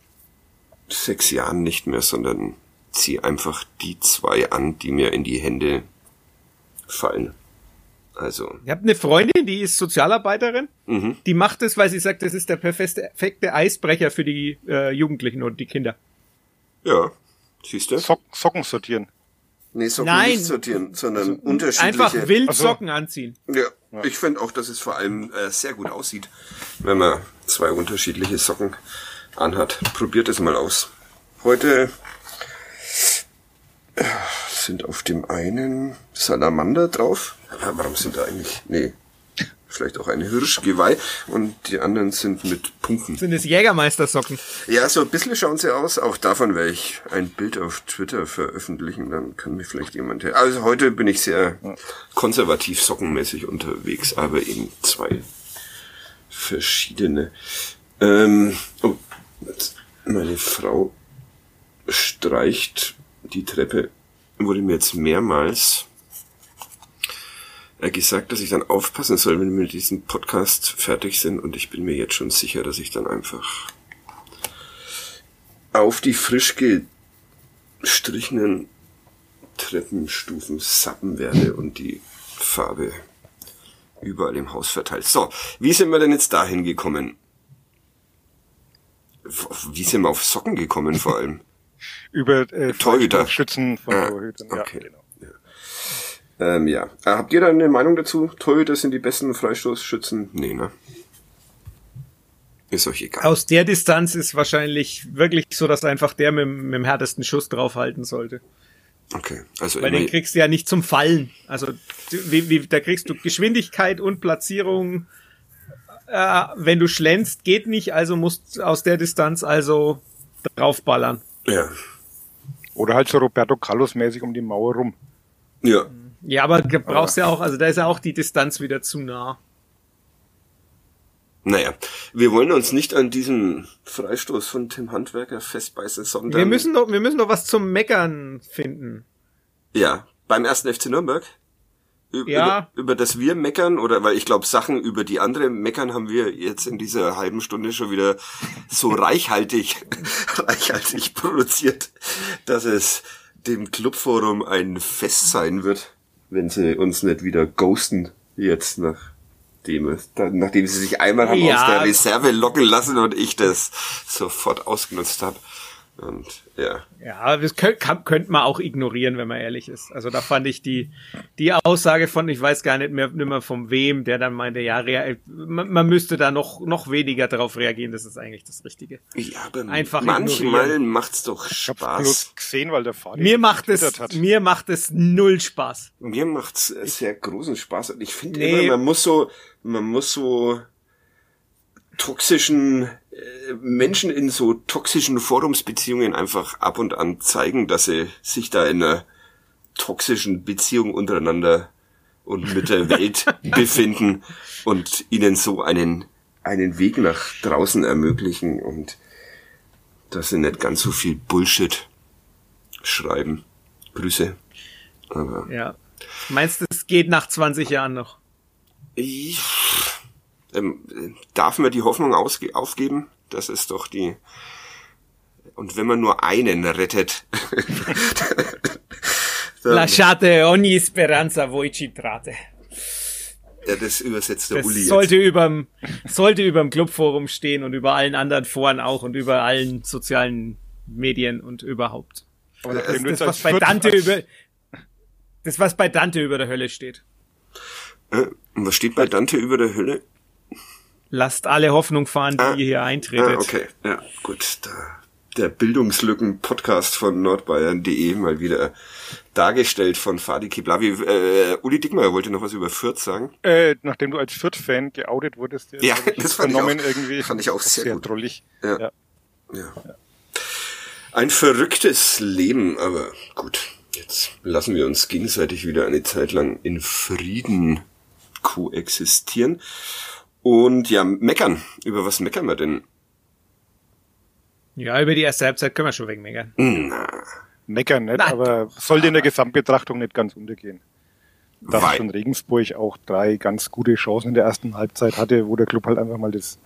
[SPEAKER 2] sechs Jahren nicht mehr, sondern ziehe einfach die zwei an, die mir in die Hände fallen. Also.
[SPEAKER 3] Ich habe eine Freundin, die ist Sozialarbeiterin. Mhm. Die macht es, weil sie sagt, das ist der perfekte Eisbrecher für die äh, Jugendlichen und die Kinder.
[SPEAKER 2] Ja, siehst du?
[SPEAKER 4] Sock Socken sortieren.
[SPEAKER 2] Nee, Socken Nein. nicht sortieren, sondern also, unterschiedliche.
[SPEAKER 3] Einfach wild also. Socken anziehen.
[SPEAKER 2] Ja, ja. ich finde auch, dass es vor allem äh, sehr gut aussieht, wenn man zwei unterschiedliche Socken anhat. Probiert es mal aus. Heute sind auf dem einen Salamander drauf. Warum sind da eigentlich, nee, vielleicht auch eine Hirschgeweih und die anderen sind mit Punkten.
[SPEAKER 3] Sind es Jägermeistersocken?
[SPEAKER 2] Ja, so ein bisschen schauen sie aus. Auch davon werde ich ein Bild auf Twitter veröffentlichen, dann kann mir vielleicht jemand... Also heute bin ich sehr konservativ sockenmäßig unterwegs, aber eben zwei verschiedene. Ähm, oh, meine Frau streicht die Treppe wurde mir jetzt mehrmals äh, gesagt, dass ich dann aufpassen soll, wenn wir mit diesem Podcast fertig sind und ich bin mir jetzt schon sicher, dass ich dann einfach auf die frisch gestrichenen Treppenstufen sappen werde und die Farbe überall im Haus verteilt. So, wie sind wir denn jetzt dahin gekommen? Wie sind wir auf Socken gekommen vor allem?
[SPEAKER 4] über
[SPEAKER 2] äh, Torhüter.
[SPEAKER 4] Schützen von ah, Torhütern.
[SPEAKER 2] Okay. Ja, genau. Ja. Ähm, ja. Äh, habt ihr da eine Meinung dazu? Torhüter sind die besten Freistoßschützen? Nee, ne? Ist euch egal.
[SPEAKER 3] Aus der Distanz ist wahrscheinlich wirklich so, dass einfach der mit, mit dem härtesten Schuss draufhalten sollte.
[SPEAKER 2] Okay, also
[SPEAKER 3] Weil den kriegst du ja nicht zum Fallen. Also wie, wie, da kriegst du Geschwindigkeit und Platzierung. Äh, wenn du schlänzt, geht nicht, also musst aus der Distanz also draufballern.
[SPEAKER 2] Ja.
[SPEAKER 4] Oder halt so Roberto Carlos mäßig um die Mauer rum.
[SPEAKER 2] Ja.
[SPEAKER 3] Ja, aber brauchst ja auch, also da ist ja auch die Distanz wieder zu nah.
[SPEAKER 2] Naja, wir wollen uns nicht an diesem Freistoß von Tim Handwerker festbeißen, sondern.
[SPEAKER 3] Wir müssen doch, wir müssen doch was zum Meckern finden.
[SPEAKER 2] Ja, beim ersten FC Nürnberg. Über,
[SPEAKER 3] Ja.
[SPEAKER 2] über, das wir meckern, oder weil ich glaube, Sachen, über die andere meckern, haben wir jetzt in dieser halben Stunde schon wieder so reichhaltig, reichhaltig produziert, dass es dem Clubforum ein Fest sein wird, wenn sie uns nicht wieder ghosten jetzt nachdem, es- nachdem sie sich einmal haben
[SPEAKER 3] Ja.
[SPEAKER 2] aus der Reserve locken lassen und ich das sofort ausgenutzt habe. Und ja.
[SPEAKER 3] Ja, das könnte könnt man auch ignorieren, wenn man ehrlich ist. Also da fand ich die, die Aussage von, ich weiß gar nicht mehr, nicht mehr von wem, der dann meinte, ja, man, man müsste da noch, noch weniger darauf reagieren, das ist eigentlich das Richtige.
[SPEAKER 2] Ja, aber
[SPEAKER 3] Einfach
[SPEAKER 2] manchmal
[SPEAKER 3] ignorieren.
[SPEAKER 2] macht's doch
[SPEAKER 4] Ich hab's
[SPEAKER 2] Spaß.
[SPEAKER 4] bloß gesehen, weil der Fadi
[SPEAKER 3] Mir macht es,
[SPEAKER 4] hat.
[SPEAKER 3] mir macht es null Spaß.
[SPEAKER 2] Mir macht's sehr großen Spaß und ich finde
[SPEAKER 3] Nee.
[SPEAKER 2] immer, man muss so, man muss so toxischen Menschen in so toxischen Forumsbeziehungen einfach ab und an zeigen, dass sie sich da in einer toxischen Beziehung untereinander und mit der Welt befinden und ihnen so einen einen Weg nach draußen ermöglichen und dass sie nicht ganz so viel Bullshit schreiben. Grüße. Aber
[SPEAKER 3] Ja. Meinst du, es geht nach 20 Jahren noch?
[SPEAKER 2] Ich, ähm, äh, darf man die Hoffnung ausge aufgeben? Das ist doch die. Und wenn man nur einen rettet. dann,
[SPEAKER 3] Lasciate ogni speranza voi ci trate.
[SPEAKER 2] ja, das übersetzt der
[SPEAKER 3] Das
[SPEAKER 2] Uli
[SPEAKER 3] sollte
[SPEAKER 2] jetzt.
[SPEAKER 3] überm, sollte überm Clubforum stehen und über allen anderen Foren auch und über allen sozialen Medien und überhaupt.
[SPEAKER 4] Aber
[SPEAKER 3] Das, das was bei Dante über, das was bei Dante über der Hölle steht.
[SPEAKER 2] Äh, und was steht bei Dante über der Hölle?
[SPEAKER 3] Lasst alle Hoffnung fahren, die
[SPEAKER 2] Ah.
[SPEAKER 3] ihr hier eintretet.
[SPEAKER 2] Ah, okay. Ja, gut. Da, der Bildungslücken-Podcast von nordbayern.de mal wieder dargestellt von Fadi Kiblavi. Äh, Uli Dickmeyer wollte noch was über Fürth sagen.
[SPEAKER 4] Äh, nachdem du als Fürth-Fan geoutet wurdest,
[SPEAKER 2] Ja, das fand ich
[SPEAKER 4] vernommen
[SPEAKER 2] auch-
[SPEAKER 4] irgendwie.
[SPEAKER 2] fand ich auch sehr gut.
[SPEAKER 4] drollig.
[SPEAKER 2] Ja.
[SPEAKER 4] Ja.
[SPEAKER 2] Ja. Ein verrücktes Leben, aber gut. Jetzt lassen wir uns gegenseitig wieder eine Zeit lang in Frieden koexistieren. Und ja, meckern. Über was meckern wir denn?
[SPEAKER 3] Ja, über die erste Halbzeit können wir schon wegmeckern.
[SPEAKER 2] Na,
[SPEAKER 4] Meckern nicht,
[SPEAKER 3] Nein.
[SPEAKER 4] aber sollte in der Gesamtbetrachtung nicht ganz untergehen. Dass schon Regensburg auch drei ganz gute Chancen in der ersten Halbzeit hatte, wo der Club halt einfach mal das,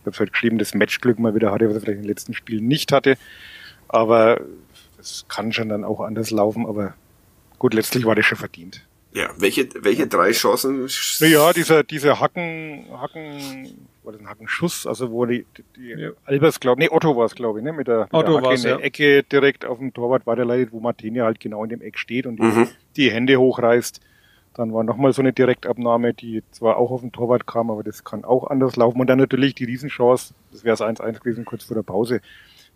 [SPEAKER 4] ich hab's halt geschrieben, das Matchglück mal wieder hatte, was er vielleicht in den letzten Spielen nicht hatte. Aber es kann schon dann auch anders laufen, aber gut, letztlich war das schon verdient.
[SPEAKER 2] Ja, welche, welche drei Chancen?
[SPEAKER 4] Ja, dieser, dieser Hacken, Hacken, war das ein Hackenschuss, also wo die, die, die
[SPEAKER 3] Ja.
[SPEAKER 4] Albers, glaube nee, Otto war es, glaube ich, ne, mit der, mit
[SPEAKER 3] Otto
[SPEAKER 4] der Hacke in der
[SPEAKER 3] ja.
[SPEAKER 4] Ecke direkt auf dem Torwart weiterleitet, wo Martinia halt genau in dem Eck steht und die,
[SPEAKER 2] Mhm.
[SPEAKER 4] die Hände hochreißt. Dann war nochmal so eine Direktabnahme, die zwar auch auf den Torwart kam, aber das kann auch anders laufen. Und dann natürlich die Riesenchance, das wäre es 1-1 gewesen, kurz vor der Pause,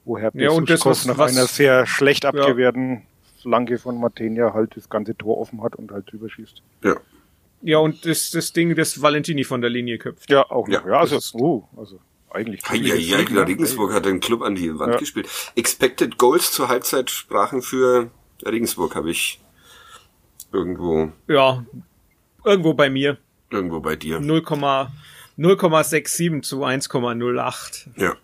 [SPEAKER 4] wo Herr
[SPEAKER 3] Ja, und das,
[SPEAKER 4] Besuschkow
[SPEAKER 3] was-
[SPEAKER 4] nach
[SPEAKER 3] was-
[SPEAKER 4] einer sehr schlecht abgewehrten Flanke von Martinia halt das ganze Tor offen hat und halt drüber schießt.
[SPEAKER 2] Ja.
[SPEAKER 3] Ja, und das, das Ding, das Valentini von der Linie köpft.
[SPEAKER 4] Ja, auch noch.
[SPEAKER 2] Ja,
[SPEAKER 4] Ja, also, oh, also eigentlich.
[SPEAKER 2] Ja, ja, ja,
[SPEAKER 4] Ja,
[SPEAKER 2] Regensburg hat den Club an die Wand
[SPEAKER 4] Ja.
[SPEAKER 2] gespielt. Expected Goals zur Halbzeit sprachen für Regensburg, habe ich irgendwo,
[SPEAKER 3] Ja, irgendwo bei mir.
[SPEAKER 2] irgendwo bei dir.
[SPEAKER 3] 0,- 0,67 zu 1,08.
[SPEAKER 2] Ja.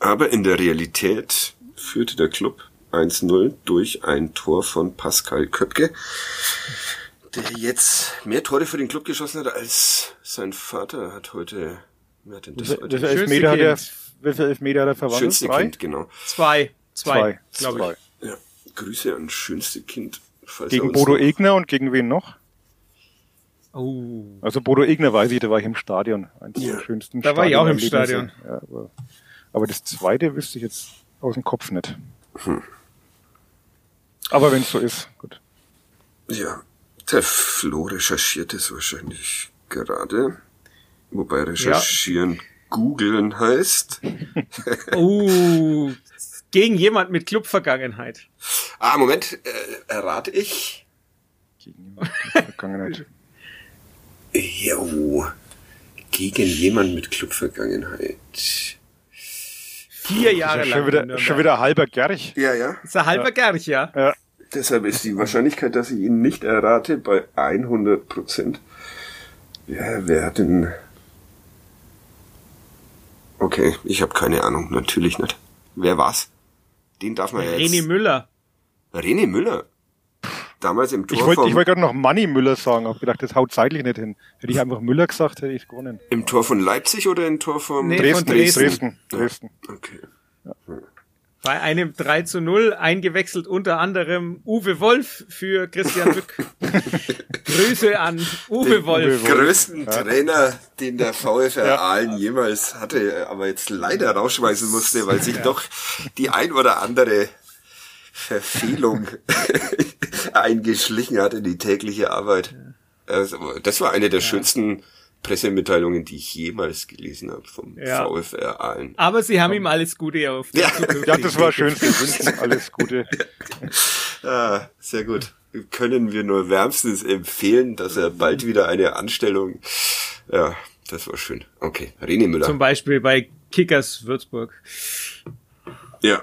[SPEAKER 2] Aber in der Realität führte der Club 1-0 durch ein Tor von Pascal Köpke, der jetzt mehr Tore für den Club geschossen hat als sein Vater hat heute. Wer hat denn das
[SPEAKER 4] Wie viel
[SPEAKER 2] heute?
[SPEAKER 4] Elfmeter hat er,
[SPEAKER 3] Kind.
[SPEAKER 4] wie viel Elfmeter hat er verwandelt?
[SPEAKER 2] Schönste
[SPEAKER 4] Drei?
[SPEAKER 2] Kind, genau.
[SPEAKER 3] Zwei. Zwei,
[SPEAKER 4] Zwei,
[SPEAKER 3] glaube ich.
[SPEAKER 2] Ja. Grüße an schönste Kind. Falls
[SPEAKER 4] Gegen Bodo
[SPEAKER 2] noch-
[SPEAKER 4] Egner und gegen wen noch?
[SPEAKER 3] Oh.
[SPEAKER 4] Also Bodo Egner weiß ich, da war ich im Stadion. Eines
[SPEAKER 2] Ja.
[SPEAKER 4] der schönsten
[SPEAKER 3] Da war ich auch im
[SPEAKER 4] Stadionerlebnisse. Ja, aber, aber das zweite wüsste ich jetzt aus dem Kopf nicht.
[SPEAKER 2] Hm.
[SPEAKER 4] Aber wenn es so ist, gut.
[SPEAKER 2] Ja, der Flo recherchiert es wahrscheinlich gerade. Wobei recherchieren googeln heißt.
[SPEAKER 3] Oh. Gegen jemand mit Clubvergangenheit.
[SPEAKER 2] Ah, Moment, äh, errate ich.
[SPEAKER 4] Gegen jemanden in der Vergangenheit.
[SPEAKER 2] Jo, gegen jemand mit Clubvergangenheit.
[SPEAKER 3] Vier Jahre lang.
[SPEAKER 4] schon wieder, schon wieder halber Gerch.
[SPEAKER 2] Ja, ja.
[SPEAKER 3] Das ist ein halber Gerch, ja.
[SPEAKER 4] Ja.
[SPEAKER 2] Deshalb ist die Wahrscheinlichkeit, dass ich ihn nicht errate, bei 100 Prozent. Ja, wer hat denn... Okay, ich habe keine Ahnung, natürlich nicht. Wer war's? Den darf man ja jetzt...
[SPEAKER 3] René Müller.
[SPEAKER 2] René Müller? Damals im Tor
[SPEAKER 4] Ich wollte wollte gerade noch Money Müller sagen, hab gedacht, das haut zeitlich nicht hin. Hätte ich einfach Müller gesagt, hätte ich gewonnen.
[SPEAKER 2] im Tor von Leipzig oder im Tor von...
[SPEAKER 3] Nee,
[SPEAKER 4] Dresden,
[SPEAKER 3] von Dresden.
[SPEAKER 4] Dresden, Dresden.
[SPEAKER 2] Okay.
[SPEAKER 3] Bei einem 3 zu 0 eingewechselt unter anderem Uwe Wolf für Christian Lück. Grüße an Uwe Wolf.
[SPEAKER 4] Uwe Wolf.
[SPEAKER 2] größten
[SPEAKER 4] Ja.
[SPEAKER 2] Trainer, den der VfR
[SPEAKER 4] Ja.
[SPEAKER 2] Aalen jemals hatte, aber jetzt leider rausschmeißen musste, weil sich doch die ein oder andere Verfehlung eingeschlichen hat in die tägliche Arbeit. Also, das war eine der schönsten Pressemitteilungen, die ich jemals gelesen habe vom
[SPEAKER 3] Ja.
[SPEAKER 2] VfR Aalen.
[SPEAKER 3] Aber sie haben ihm alles Gute auf
[SPEAKER 2] Ja.
[SPEAKER 4] Ja, das war schön. Wir wünschen alles Gute.
[SPEAKER 2] Ah, sehr gut. Können wir nur wärmstens empfehlen, dass er bald wieder eine Anstellung. Ja, das war schön. Okay, René Müller.
[SPEAKER 3] Zum Beispiel bei Kickers Würzburg.
[SPEAKER 2] Ja.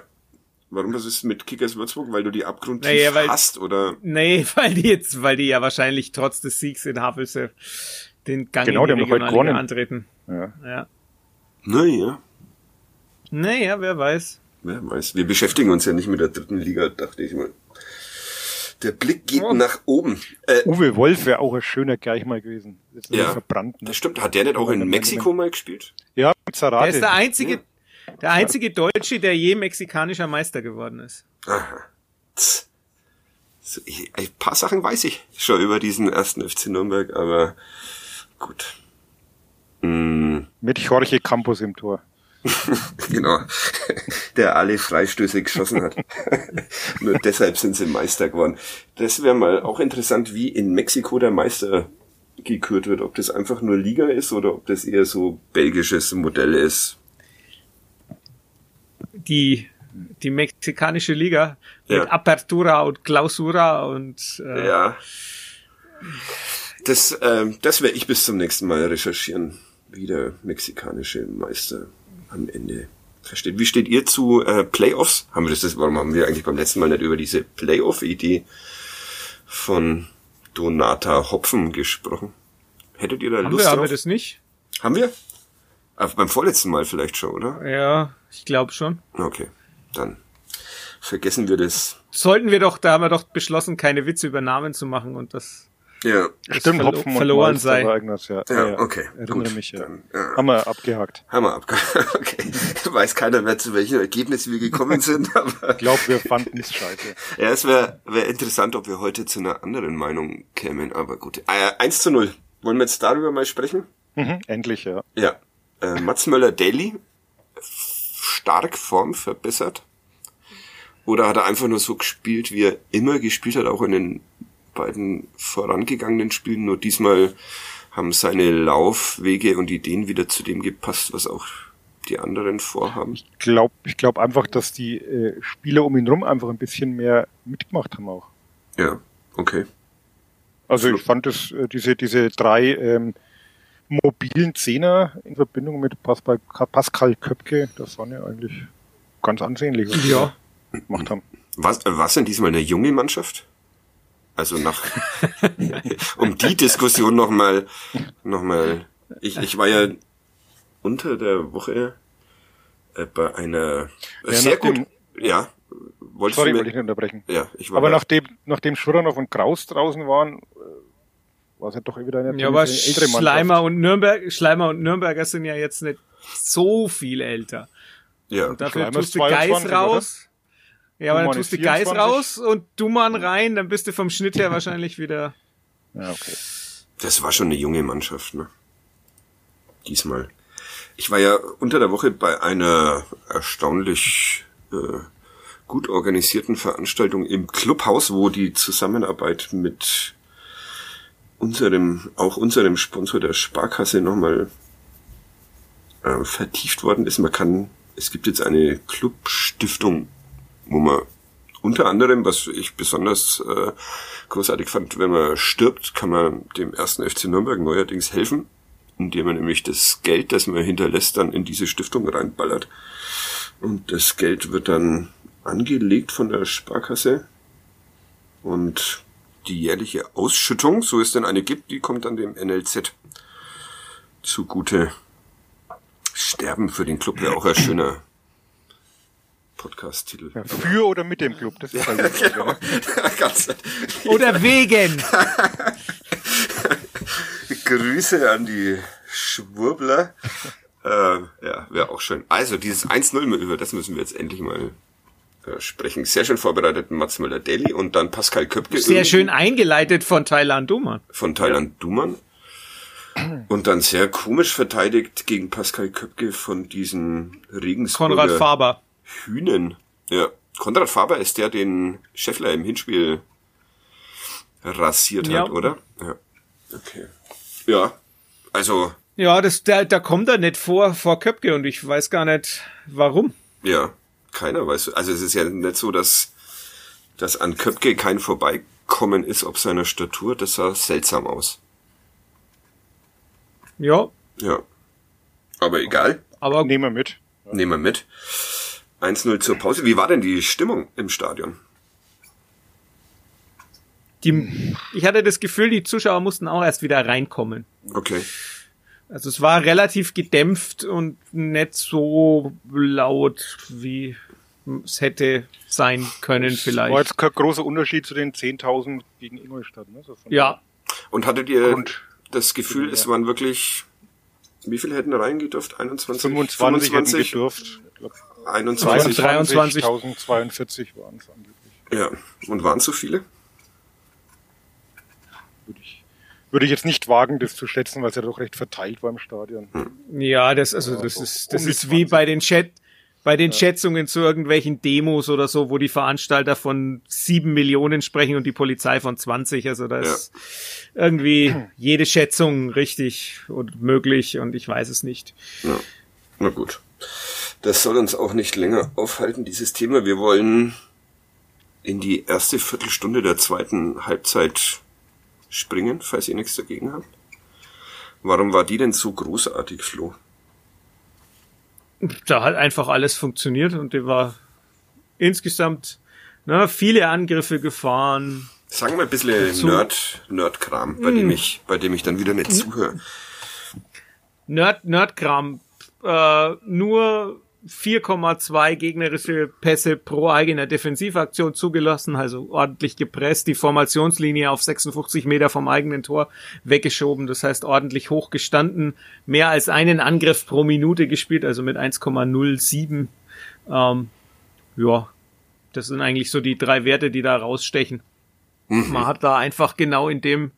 [SPEAKER 2] Warum das ist mit Kickers Würzburg? Weil du die abgrundtief
[SPEAKER 3] Naja, weil-
[SPEAKER 2] hast oder?
[SPEAKER 3] Nee, weil die jetzt, weil die ja wahrscheinlich trotz des Siegs in Havelse den Gang
[SPEAKER 4] Genau,
[SPEAKER 3] in
[SPEAKER 4] die
[SPEAKER 3] die
[SPEAKER 4] haben doch heute
[SPEAKER 3] Regionalliga
[SPEAKER 4] gewonnen.
[SPEAKER 3] antreten.
[SPEAKER 4] Ja.
[SPEAKER 3] Ja.
[SPEAKER 2] Naja,
[SPEAKER 3] Naja, wer weiß.
[SPEAKER 2] wer weiß. Wir beschäftigen uns ja nicht mit der dritten Liga, dachte ich mal. Der Blick geht
[SPEAKER 3] Oh.
[SPEAKER 2] nach oben. Äh,
[SPEAKER 4] Uwe Wolf wäre auch ein schöner gleich mal gewesen.
[SPEAKER 2] Ja.
[SPEAKER 4] er verbrannt. Ne?
[SPEAKER 2] das stimmt. Hat der nicht auch in Mexiko mal gespielt?
[SPEAKER 4] Ja, mit
[SPEAKER 3] Er
[SPEAKER 4] Zarate.
[SPEAKER 3] ist der einzige, der einzige Deutsche, der je mexikanischer Meister geworden ist.
[SPEAKER 2] Aha. Ich, ein paar Sachen weiß ich schon über diesen ersten FC Nürnberg, aber gut. Mm.
[SPEAKER 4] Mit Jorge Campos im Tor.
[SPEAKER 2] Genau. Der alle Freistöße geschossen hat. Nur deshalb sind sie Meister geworden. Das wäre mal auch interessant, wie in Mexiko der Meister gekürt wird. Ob das einfach nur Liga ist oder ob das eher so belgisches Modell ist.
[SPEAKER 3] Die, die mexikanische Liga
[SPEAKER 2] Ja.
[SPEAKER 3] mit Apertura und Clausura und äh,
[SPEAKER 2] Ja. Das, ähm, das werde ich bis zum nächsten Mal recherchieren, wie der mexikanische Meister am Ende versteht. Wie steht ihr zu äh, Playoffs? Haben wir das, das, warum haben wir eigentlich beim letzten Mal nicht über diese Playoff-Idee von Donata Hopfen gesprochen? Hättet ihr da
[SPEAKER 3] haben,
[SPEAKER 2] Lust
[SPEAKER 3] wir, haben
[SPEAKER 2] drauf?
[SPEAKER 3] wir das nicht?
[SPEAKER 2] haben wir? Ah, beim vorletzten Mal vielleicht schon, oder?
[SPEAKER 3] Ja, ich glaube schon.
[SPEAKER 2] Okay, dann vergessen wir das.
[SPEAKER 3] Sollten wir doch, da haben wir doch beschlossen, keine Witze über Namen zu machen und das
[SPEAKER 2] Ja,
[SPEAKER 4] Stimmt,
[SPEAKER 3] verlo-
[SPEAKER 4] Hopfen und
[SPEAKER 3] verloren
[SPEAKER 4] Malz,
[SPEAKER 3] sei.
[SPEAKER 4] war irgendwas, ja.
[SPEAKER 2] ja, okay.
[SPEAKER 4] Erinnere
[SPEAKER 2] gut,
[SPEAKER 4] mich, ja.
[SPEAKER 2] Dann, ja.
[SPEAKER 4] Haben wir abgehakt.
[SPEAKER 2] Hammer ab. Okay. Weiß keiner mehr, zu welchem Ergebnis wir gekommen sind, aber
[SPEAKER 4] Ich glaube, wir fanden es scheiße.
[SPEAKER 2] ja, es wäre wär interessant, ob wir heute zu einer anderen Meinung kämen, aber gut. Äh, 1 zu 0. Wollen wir jetzt darüber mal sprechen?
[SPEAKER 4] Mhm, endlich, ja.
[SPEAKER 2] Ja. Äh, Mats Möller-Daly, stark Form verbessert? Oder hat er einfach nur so gespielt, wie er immer gespielt hat, auch in den beiden vorangegangenen Spielen? Nur diesmal haben seine Laufwege und Ideen wieder zu dem gepasst, was auch die anderen vorhaben.
[SPEAKER 4] Ich glaube ich glaub einfach, dass die äh, Spieler um ihn rum einfach ein bisschen mehr mitgemacht haben auch.
[SPEAKER 2] Ja, okay.
[SPEAKER 4] Also ich fand das, äh, diese, diese drei ähm, mobilen Zehner in Verbindung mit Pascal, Pascal Köpke, das waren ja eigentlich ganz ansehnlich, was
[SPEAKER 3] Ja.
[SPEAKER 4] gemacht haben.
[SPEAKER 2] Was, äh, was denn diesmal eine junge Mannschaft? Also nach, um die Diskussion nochmal, noch mal, ich, ich war ja unter der Woche äh, bei einer, äh,
[SPEAKER 4] Ja,
[SPEAKER 2] sehr
[SPEAKER 4] dem-
[SPEAKER 2] gut, ja, wolltest
[SPEAKER 4] Sorry,
[SPEAKER 2] du
[SPEAKER 4] wollte ich nicht unterbrechen.
[SPEAKER 2] ja, ich war
[SPEAKER 4] Aber nachdem, nachdem Schuranov und Kraus draußen waren, war es ja doch wieder eine
[SPEAKER 3] Ja, aber. Schleimer und Nürnberg, Schleimer und Nürnberger sind ja jetzt nicht so viel älter.
[SPEAKER 2] ja,
[SPEAKER 3] Und dafür
[SPEAKER 4] Schleimer
[SPEAKER 3] tust du Geis
[SPEAKER 4] 22,
[SPEAKER 3] raus. Ja, aber dann tust du Geis
[SPEAKER 4] 24.
[SPEAKER 3] raus und Dumann rein, dann bist du vom Schnitt her wahrscheinlich wieder.
[SPEAKER 4] Ja, okay.
[SPEAKER 2] Das war schon eine junge Mannschaft, ne? Diesmal. Ich war ja unter der Woche bei einer erstaunlich äh, gut organisierten Veranstaltung im Clubhaus, wo die Zusammenarbeit mit unserem, auch unserem Sponsor der Sparkasse nochmal äh, vertieft worden ist. Man kann, es gibt jetzt eine Clubstiftung, wo man unter anderem, was ich besonders äh, großartig fand, wenn man stirbt, kann man dem ersten FC Nürnberg neuerdings helfen, indem man nämlich das Geld, das man hinterlässt, dann in diese Stiftung reinballert. Und das Geld wird dann angelegt von der Sparkasse Und die jährliche Ausschüttung, so es denn eine gibt, die kommt dann dem NLZ zugute. Sterben für den Club wäre auch ein schöner Podcast-Titel.
[SPEAKER 4] Ja, für oder mit dem Club, das ist halt ja, genau.
[SPEAKER 3] Oder wegen.
[SPEAKER 2] Grüße an die Schwurbler. äh, ja, wäre auch schön. Also, dieses 1-0, über das müssen wir jetzt endlich mal sprechen. Sehr schön vorbereitet Mats Müller-Deli und dann Pascal Köpke.
[SPEAKER 3] Sehr schön eingeleitet von Thailand Duman.
[SPEAKER 2] Von Thailand ja. Duman. Und dann sehr komisch verteidigt gegen Pascal Köpke von diesen Regensburger
[SPEAKER 3] Konrad Faber.
[SPEAKER 2] Hühnen. Ja, Konrad Faber ist der, den Scheffler im Hinspiel rasiert ja. hat, oder? Ja. Okay. Ja, also.
[SPEAKER 3] Ja, das, da, da kommt er nicht vor, vor Köpke und ich weiß gar nicht, warum.
[SPEAKER 2] Ja, keiner weiß. Also es ist ja nicht so, dass, dass an Köpke kein Vorbeikommen ist, ob seiner Statur. Das sah seltsam aus.
[SPEAKER 3] Ja.
[SPEAKER 2] Ja. Aber egal.
[SPEAKER 3] Aber
[SPEAKER 4] nehmen wir mit.
[SPEAKER 2] Nehmen wir mit. 1-0 zur Pause. Wie war denn die Stimmung im Stadion?
[SPEAKER 3] Die, ich hatte das Gefühl, die Zuschauer mussten auch erst wieder reinkommen.
[SPEAKER 2] Okay.
[SPEAKER 3] Also es war relativ gedämpft und nicht so laut, wie es hätte sein können vielleicht.
[SPEAKER 4] War jetzt kein großer Unterschied zu den 10.000 gegen Ingolstadt. Ne? So
[SPEAKER 3] ja.
[SPEAKER 2] Und hattet ihr Grund, das Gefühl, es waren wirklich, wie viele hätten reingedurft? 21?
[SPEAKER 4] 25, 25 hätten gedurft.
[SPEAKER 2] 21.
[SPEAKER 3] 23.
[SPEAKER 4] 1042 waren es angeblich.
[SPEAKER 2] Ja. Und waren es so viele?
[SPEAKER 4] Würde ich, würde ich jetzt nicht wagen, das zu schätzen, weil es ja doch recht verteilt war im Stadion.
[SPEAKER 3] Hm. Ja, das, also, das ist, das um ist wie bei den Chat, bei den ja. Schätzungen zu irgendwelchen Demos oder so, wo die Veranstalter von sieben Millionen sprechen und die Polizei von 20. Also da ist ja. irgendwie jede Schätzung richtig und möglich und ich weiß es nicht.
[SPEAKER 2] Ja. Na gut. Das soll uns auch nicht länger aufhalten, dieses Thema. Wir wollen in die erste Viertelstunde der zweiten Halbzeit springen, falls ihr nichts dagegen habt. Warum war die denn so großartig, Flo?
[SPEAKER 3] Da hat einfach alles funktioniert und die war insgesamt ne, viele Angriffe gefahren.
[SPEAKER 2] Sagen wir ein bisschen Nerd, Nerdkram, bei dem ich, bei dem ich dann wieder nicht zuhöre.
[SPEAKER 3] Nerd, Nerdkram, äh, nur 4,2 gegnerische Pässe pro eigener Defensivaktion zugelassen, also ordentlich gepresst, die Formationslinie auf 56 Meter vom eigenen Tor weggeschoben, das heißt ordentlich hochgestanden, mehr als einen Angriff pro Minute gespielt, also mit 1,07. Ähm, ja, das sind eigentlich so die drei Werte, die da rausstechen. Mhm. Man hat da einfach genau in dem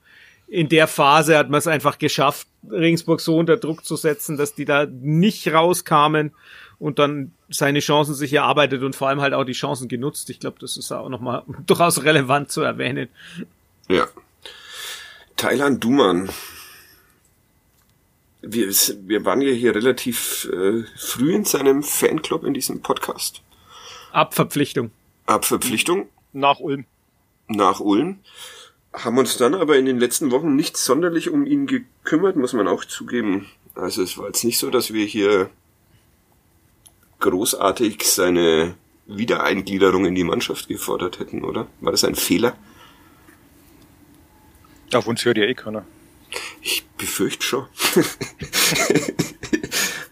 [SPEAKER 3] in der Phase hat man es einfach geschafft, Regensburg so unter Druck zu setzen, dass die da nicht rauskamen und dann seine Chancen sich erarbeitet und vor allem halt auch die Chancen genutzt. Ich glaube, das ist auch nochmal durchaus relevant zu erwähnen.
[SPEAKER 2] Ja. Thailand Duman. Wir, wir waren ja hier relativ äh, früh in seinem Fanclub in diesem Podcast.
[SPEAKER 3] Abverpflichtung.
[SPEAKER 2] Abverpflichtung.
[SPEAKER 4] Nach Ulm.
[SPEAKER 2] Nach Ulm. Haben uns dann aber in den letzten Wochen nicht sonderlich um ihn gekümmert, muss man auch zugeben. Also es war jetzt nicht so, dass wir hier großartig seine Wiedereingliederung in die Mannschaft gefordert hätten, oder? War das ein Fehler?
[SPEAKER 4] Auf uns hört ja eh keiner.
[SPEAKER 2] Ich befürchte schon.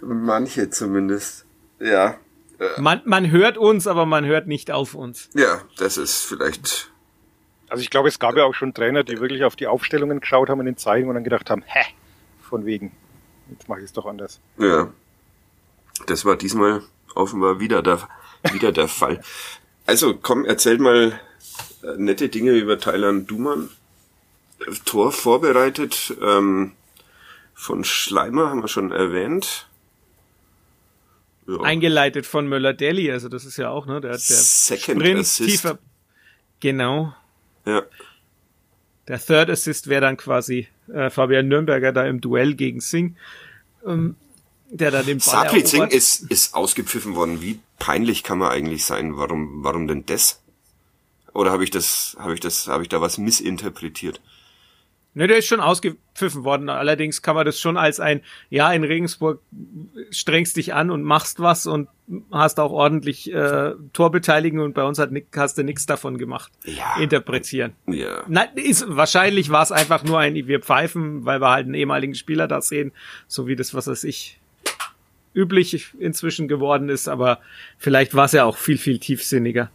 [SPEAKER 2] Manche zumindest. Ja.
[SPEAKER 3] Äh. Man, man hört uns, aber man hört nicht auf uns.
[SPEAKER 2] Ja, das ist vielleicht.
[SPEAKER 4] Also ich glaube, es gab ja auch schon Trainer, die wirklich auf die Aufstellungen geschaut haben in den Zeitungen und dann gedacht haben, hä, von wegen. Jetzt mache ich es doch anders.
[SPEAKER 2] Ja. Das war diesmal offenbar wieder der, wieder der Fall. Also komm, erzähl mal äh, nette Dinge über Thailand Duman. Tor vorbereitet ähm, von Schleimer, haben wir schon erwähnt.
[SPEAKER 3] Ja. Eingeleitet von Möller-Deli, also das ist ja auch, ne, der, der
[SPEAKER 2] Second Sprint Assist. tiefer.
[SPEAKER 3] Genau.
[SPEAKER 2] Ja.
[SPEAKER 3] Der Third Assist wäre dann quasi äh, Fabian Nürnberger da im Duell gegen Singh. Ähm, der da den Ball
[SPEAKER 2] Saklizing ist, ist ausgepfiffen worden. Wie peinlich kann man eigentlich sein? Warum, warum denn das? Oder habe ich das, habe ich das, habe ich da was missinterpretiert?
[SPEAKER 3] Ne, der ist schon ausgepfiffen worden. Allerdings kann man das schon als ein, ja, in Regensburg strengst dich an und machst was und hast auch ordentlich äh, Torbeteiligung und bei uns hat, hast du nichts davon gemacht. Ja. Interpretieren. Ja. Nein, ist, wahrscheinlich war es einfach nur ein, wir pfeifen, weil wir halt einen ehemaligen Spieler da sehen, so wie das, was weiß ich, üblich inzwischen geworden ist, aber vielleicht war es ja auch viel, viel tiefsinniger.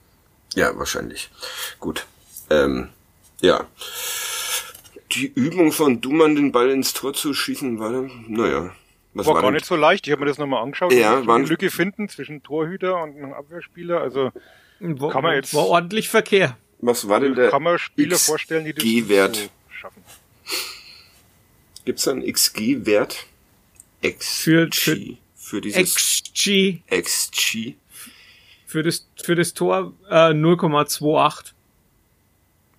[SPEAKER 2] Ja, wahrscheinlich. Gut. Ähm, ja. Die Übung von Dumann, den Ball ins Tor zu schießen, war, naja.
[SPEAKER 4] Was war, war gar nicht so leicht. Ich habe mir das nochmal angeschaut. Ja, war eine Lücke finden zwischen Torhüter und einem Abwehrspieler. Also
[SPEAKER 3] wo, kann man jetzt. War ordentlich Verkehr.
[SPEAKER 2] Was war denn der?
[SPEAKER 4] Kann man Spieler vorstellen, die das
[SPEAKER 2] G-Wert so schaffen? Gibt's da einen XG-Wert?
[SPEAKER 3] XG. Für, für, für dieses XG.
[SPEAKER 2] XG.
[SPEAKER 3] Für das, für das Tor äh, 0,28.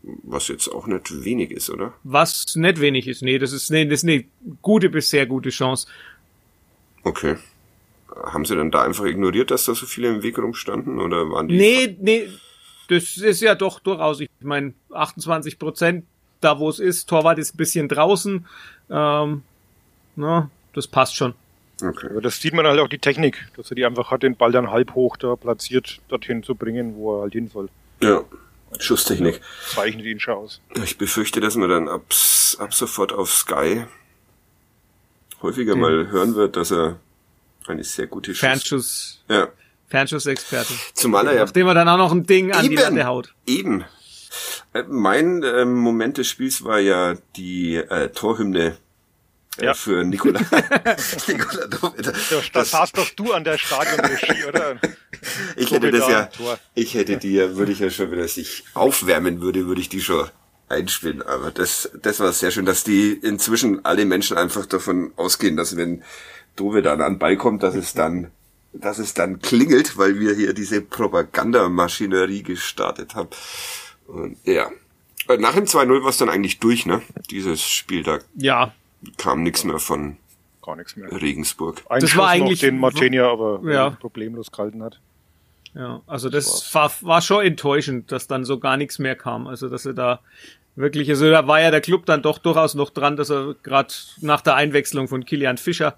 [SPEAKER 2] Was jetzt auch nicht wenig ist, oder?
[SPEAKER 3] Was nicht wenig ist, nee, das ist, nee, das ist eine gute bis sehr gute Chance.
[SPEAKER 2] Okay. Haben sie denn da einfach ignoriert, dass da so viele im Weg rumstanden, oder waren die?
[SPEAKER 3] Nee, nee, das ist ja doch durchaus, ich meine, 28 Prozent, da wo es ist, Torwart ist ein bisschen draußen, ähm, na, das passt schon.
[SPEAKER 4] Okay. Aber das sieht man halt auch die Technik, dass er die einfach hat, den Ball dann halb hoch da platziert, dorthin zu bringen, wo er halt hin soll.
[SPEAKER 2] Ja. Schusstechnik.
[SPEAKER 4] Zeichnet ihn schon aus.
[SPEAKER 2] Ich befürchte, dass man dann ab, ab sofort auf Sky häufiger Den mal hören wird, dass er eine sehr gute
[SPEAKER 3] Schuss Fernschuss.
[SPEAKER 2] Ja.
[SPEAKER 3] Fernschussexperte.
[SPEAKER 2] Zumal er ja.
[SPEAKER 3] Nachdem er dann auch noch ein Ding an eben, die Latte haut.
[SPEAKER 2] Eben. Äh, mein äh, Moment des Spiels war ja die äh, Torhymne ja. für Nikola.
[SPEAKER 4] Nikola das, das saß doch du an der Stadionregie, oder?
[SPEAKER 2] ich hätte das ja, ich hätte die ja, würde ich ja schon, wenn er sich aufwärmen würde, würde ich die schon einspielen. Aber das, das war sehr schön, dass die inzwischen alle Menschen einfach davon ausgehen, dass wenn Dove dann an Ball kommt, dass es dann, dass es dann klingelt, weil wir hier diese Propagandamaschinerie gestartet haben. Und ja. Nach dem 2-0 war es dann eigentlich durch, ne? Dieses Spiel da.
[SPEAKER 3] Ja.
[SPEAKER 2] Kam nichts mehr von
[SPEAKER 4] Gar nichts mehr.
[SPEAKER 2] Regensburg.
[SPEAKER 4] Ein das Schuss war eigentlich den Martinia aber ja. problemlos gehalten hat.
[SPEAKER 3] Ja, also das war, war schon enttäuschend, dass dann so gar nichts mehr kam. Also dass er da wirklich, also da war ja der Club dann doch durchaus noch dran, dass er gerade nach der Einwechslung von Kilian Fischer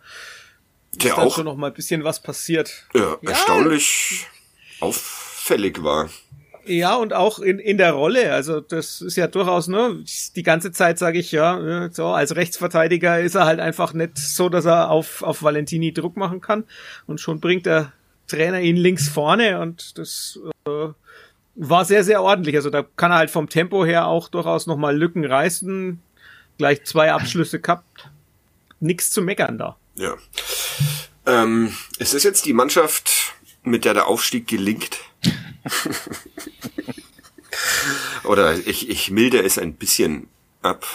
[SPEAKER 2] der auch
[SPEAKER 3] schon noch mal ein bisschen was passiert.
[SPEAKER 2] Ja, ja, erstaunlich auffällig war.
[SPEAKER 3] Ja, und auch in, in der Rolle. Also das ist ja durchaus, ne, die ganze Zeit sage ich ja, so als Rechtsverteidiger ist er halt einfach nicht so, dass er auf, auf Valentini Druck machen kann. Und schon bringt der Trainer ihn links vorne und das äh, war sehr, sehr ordentlich. Also da kann er halt vom Tempo her auch durchaus nochmal Lücken reißen. Gleich zwei Abschlüsse gehabt. Nix zu meckern da.
[SPEAKER 2] Ja. Ähm, ist das jetzt die Mannschaft, mit der der Aufstieg gelingt? Oder ich, ich milde es ein bisschen ab,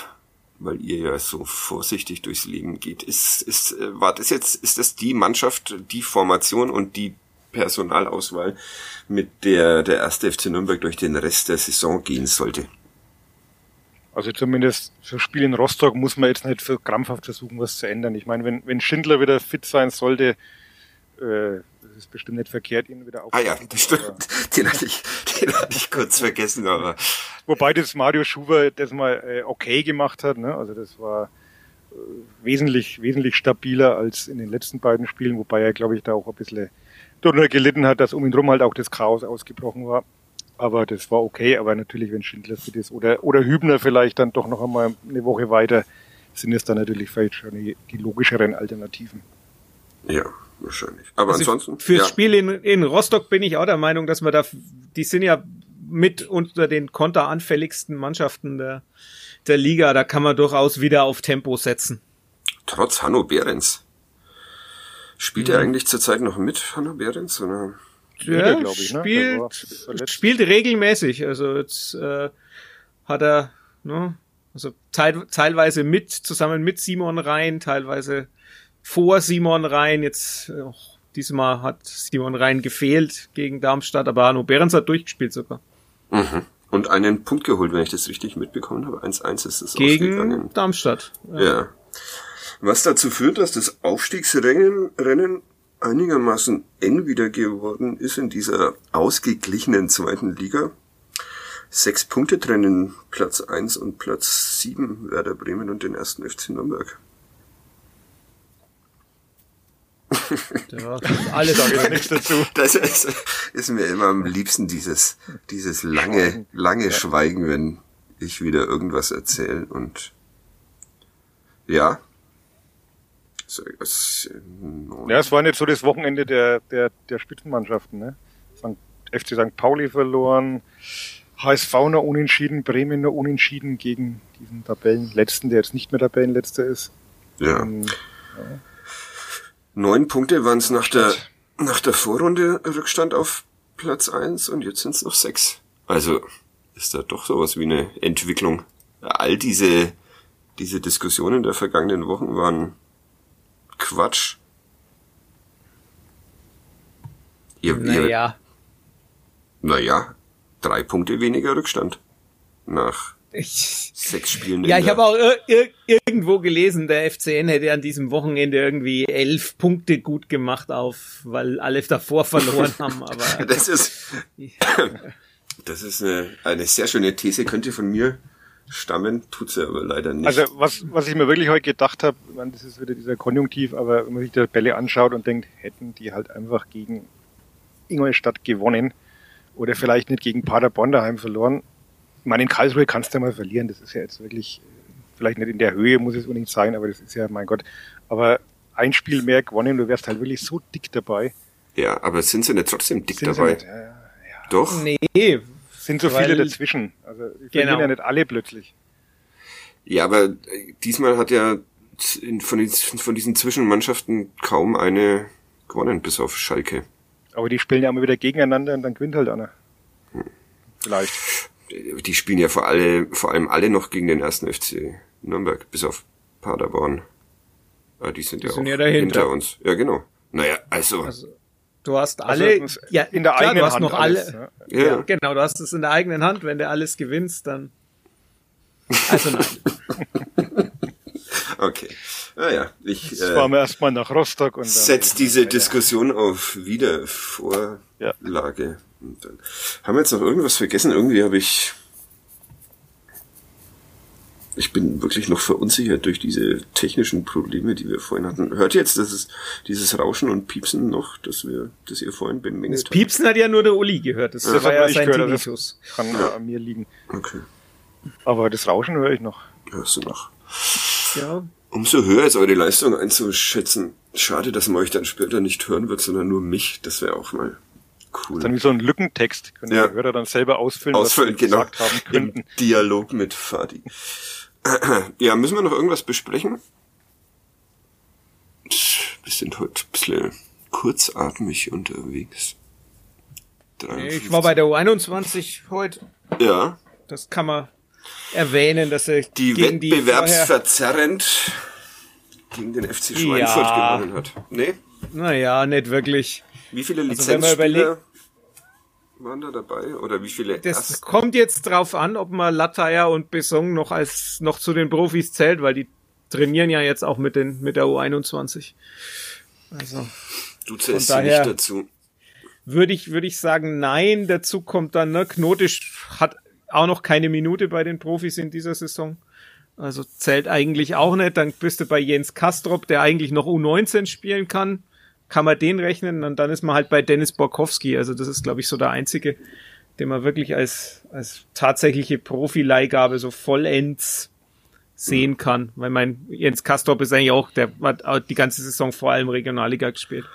[SPEAKER 2] weil ihr ja so vorsichtig durchs Leben geht. Ist, ist, äh, war das jetzt, ist das die Mannschaft, die Formation und die Personalauswahl, mit der der erste FC Nürnberg durch den Rest der Saison gehen sollte?
[SPEAKER 4] Also zumindest für Spiel in Rostock muss man jetzt nicht für krampfhaft versuchen, was zu ändern. Ich meine, wenn, wenn Schindler wieder fit sein sollte, äh, ist bestimmt nicht verkehrt, ihn wieder
[SPEAKER 2] aufzunehmen. Ah ja, das stimmt. Den hatte ich, den hatte ich kurz vergessen, aber.
[SPEAKER 4] Wobei das Mario Schuber das mal äh, okay gemacht hat, ne? Also das war äh, wesentlich, wesentlich stabiler als in den letzten beiden Spielen, wobei er, glaube ich, da auch ein bisschen darunter gelitten hat, dass um ihn drum halt auch das Chaos ausgebrochen war. Aber das war okay, aber natürlich, wenn Schindler fit ist oder, oder Hübner vielleicht dann doch noch einmal eine Woche weiter, sind es dann natürlich vielleicht schon die, die logischeren Alternativen.
[SPEAKER 2] Ja, wahrscheinlich. Aber also ansonsten.
[SPEAKER 3] Fürs ja. Spiel in, in Rostock bin ich auch der Meinung, dass wir da, die sind ja mit unter den konteranfälligsten Mannschaften der, der Liga. Da kann man durchaus wieder auf Tempo setzen.
[SPEAKER 2] Trotz Hanno Behrens. Spielt mhm. er eigentlich zurzeit noch mit, Hanno Behrens? Oder?
[SPEAKER 3] Ja, ich, ne? spielt, spielt regelmäßig. Also jetzt äh, hat er, ne, also teil, teilweise mit, zusammen mit Simon Rhein, teilweise vor Simon Rhein. Jetzt äh, diesmal hat Simon Rhein gefehlt gegen Darmstadt, aber Arno Behrens hat durchgespielt sogar.
[SPEAKER 2] Mhm. Und einen Punkt geholt, wenn ich das richtig mitbekommen habe. 1-1 ist es
[SPEAKER 3] Gegen ausgegangen. Darmstadt.
[SPEAKER 2] Ja. ja. Was dazu führt, dass das Aufstiegsrennen Rennen einigermaßen eng wieder geworden ist in dieser ausgeglichenen zweiten Liga. Sechs Punkte trennen Platz eins und Platz sieben Werder Bremen und den ersten FC Nürnberg.
[SPEAKER 3] Ja, alles
[SPEAKER 4] Sage ich nichts dazu.
[SPEAKER 2] Das ist, ist mir immer am liebsten dieses, dieses lange, lange Schweigen, wenn ich wieder irgendwas erzähle und ja.
[SPEAKER 4] Ja, es war nicht so das Wochenende der, der, der Spitzenmannschaften, ne? FC St. Pauli verloren, HSV noch unentschieden, Bremen noch unentschieden gegen diesen Tabellenletzten, der jetzt nicht mehr Tabellenletzter ist.
[SPEAKER 2] ja.
[SPEAKER 4] Ähm,
[SPEAKER 2] Neun Punkte waren es nach der, nach der Vorrunde Rückstand auf Platz eins und jetzt sind es noch sechs. Also ist da doch sowas wie eine Entwicklung. All diese, diese Diskussionen der vergangenen Wochen waren Quatsch. Ihr, ihr,
[SPEAKER 3] Naja,
[SPEAKER 2] naja, drei Punkte weniger Rückstand nach
[SPEAKER 3] ich,
[SPEAKER 2] sechs Spielen.
[SPEAKER 3] ja, ich habe auch ir ir irgendwo gelesen, der FCN hätte an diesem Wochenende irgendwie elf Punkte gut gemacht auf, weil alle davor verloren haben, aber
[SPEAKER 2] Das ist, das ist eine, eine sehr schöne These, könnte von mir stammen, tut sie aber leider nicht.
[SPEAKER 4] Also was, was ich mir wirklich heute gedacht habe, das ist wieder dieser Konjunktiv, aber wenn man sich die Tabelle anschaut und denkt, hätten die halt einfach gegen Ingolstadt gewonnen oder vielleicht nicht gegen Paderborn daheim verloren. Ich meine, in Karlsruhe kannst du ja mal verlieren, das ist ja jetzt wirklich, äh, vielleicht nicht in der Höhe, muss es unbedingt sein, aber das ist ja, mein Gott, aber ein Spiel mehr gewonnen, du wärst halt wirklich so dick dabei.
[SPEAKER 2] ja, aber sind sie nicht trotzdem dick
[SPEAKER 4] Sind sie
[SPEAKER 2] dabei?
[SPEAKER 4] nicht, ja, ja.
[SPEAKER 2] Doch.
[SPEAKER 3] nee,
[SPEAKER 4] Sind so viele dazwischen. Also die verlieren
[SPEAKER 3] Genau.
[SPEAKER 4] ja nicht alle plötzlich.
[SPEAKER 2] Ja, aber äh, diesmal hat ja von, den, von diesen Zwischenmannschaften kaum eine gewonnen, bis auf Schalke.
[SPEAKER 4] Aber die spielen ja immer wieder gegeneinander und dann gewinnt halt einer. Vielleicht.
[SPEAKER 2] Die spielen ja vor, alle, vor allem alle noch gegen den ersten FC Nürnberg, bis auf Paderborn. Ah, die sind
[SPEAKER 3] Die
[SPEAKER 2] ja
[SPEAKER 3] sind
[SPEAKER 2] auch
[SPEAKER 3] ja dahinter.
[SPEAKER 2] hinter uns. Ja, genau. Naja, also,
[SPEAKER 3] Also, du hast alle,
[SPEAKER 4] Also,
[SPEAKER 3] ja,
[SPEAKER 4] in der
[SPEAKER 3] klar,
[SPEAKER 4] eigenen
[SPEAKER 3] du hast
[SPEAKER 4] Hand
[SPEAKER 3] noch
[SPEAKER 4] alles,
[SPEAKER 3] alle,
[SPEAKER 4] ja.
[SPEAKER 2] ja,
[SPEAKER 3] ja, genau, du hast es in der eigenen Hand, wenn du alles gewinnst, dann, also nein.
[SPEAKER 2] okay. Naja, ich
[SPEAKER 4] Jetzt
[SPEAKER 2] äh,
[SPEAKER 4] fahren wir erstmal nach Rostock und
[SPEAKER 2] setz diese
[SPEAKER 4] Ja.
[SPEAKER 2] Diskussion auf Wiedervorlage. Und dann haben wir jetzt noch irgendwas vergessen? Irgendwie habe ich. Ich bin wirklich noch verunsichert durch diese technischen Probleme, die wir vorhin hatten. Hört ihr jetzt, dass es dieses Rauschen und Piepsen noch, das wir, das ihr vorhin
[SPEAKER 3] Das
[SPEAKER 2] bemängelt habt?
[SPEAKER 3] Piepsen hat ja nur der Uli gehört, das,
[SPEAKER 4] Das
[SPEAKER 3] war ja sein
[SPEAKER 4] das-
[SPEAKER 3] Tinnitus.
[SPEAKER 4] Kann ja. an mir liegen.
[SPEAKER 2] Okay,
[SPEAKER 4] Aber das Rauschen höre ich noch.
[SPEAKER 2] hörst du noch.
[SPEAKER 3] Ja,
[SPEAKER 2] Umso höher ist eure Leistung einzuschätzen. Schade, dass man euch dann später nicht hören wird, sondern nur mich. Das wäre auch mal cool.
[SPEAKER 4] Dann wie so ein Lückentext. Können
[SPEAKER 2] Ja.
[SPEAKER 4] die Hörer dann selber ausfüllen,
[SPEAKER 2] Ausfüllen,
[SPEAKER 4] was sie
[SPEAKER 2] genau.
[SPEAKER 4] gesagt haben
[SPEAKER 2] Im
[SPEAKER 4] könnten.
[SPEAKER 2] Dialog mit Fadi. Ja, müssen wir noch irgendwas besprechen? Wir sind heute ein bisschen kurzatmig unterwegs.
[SPEAKER 3] ich war bei der U21 heute,
[SPEAKER 2] Ja,
[SPEAKER 3] das kann man erwähnen, dass er
[SPEAKER 2] die
[SPEAKER 3] gegen
[SPEAKER 2] wettbewerbsverzerrend gegen den FC Schweinfurt
[SPEAKER 3] Ja.
[SPEAKER 2] gewonnen hat. Nee?
[SPEAKER 3] naja, nicht wirklich.
[SPEAKER 2] Wie viele
[SPEAKER 3] Also
[SPEAKER 2] Lizenzspieler waren da dabei? Oder wie viele
[SPEAKER 3] Das
[SPEAKER 2] Erst-
[SPEAKER 3] kommt jetzt drauf an, ob man Lataya und Besong noch als noch zu den Profis zählt, weil die trainieren ja jetzt auch mit den mit der U21. Also
[SPEAKER 2] Du zählst sie nicht dazu.
[SPEAKER 3] würde ich würde ich sagen, nein. Dazu kommt dann ne, Knotisch hat auch noch keine Minute bei den Profis in dieser Saison. Also zählt eigentlich auch nicht. Dann bist du bei Jens Kastrop, der eigentlich noch U19 spielen kann. Kann man den rechnen und dann ist man halt bei Dennis Borkowski. Also das ist, glaube ich, so der einzige, den man wirklich als, als tatsächliche Profileihgabe so vollends sehen kann. Weil mein Jens Kastrop ist eigentlich auch, der hat die ganze Saison vor allem Regionalliga gespielt.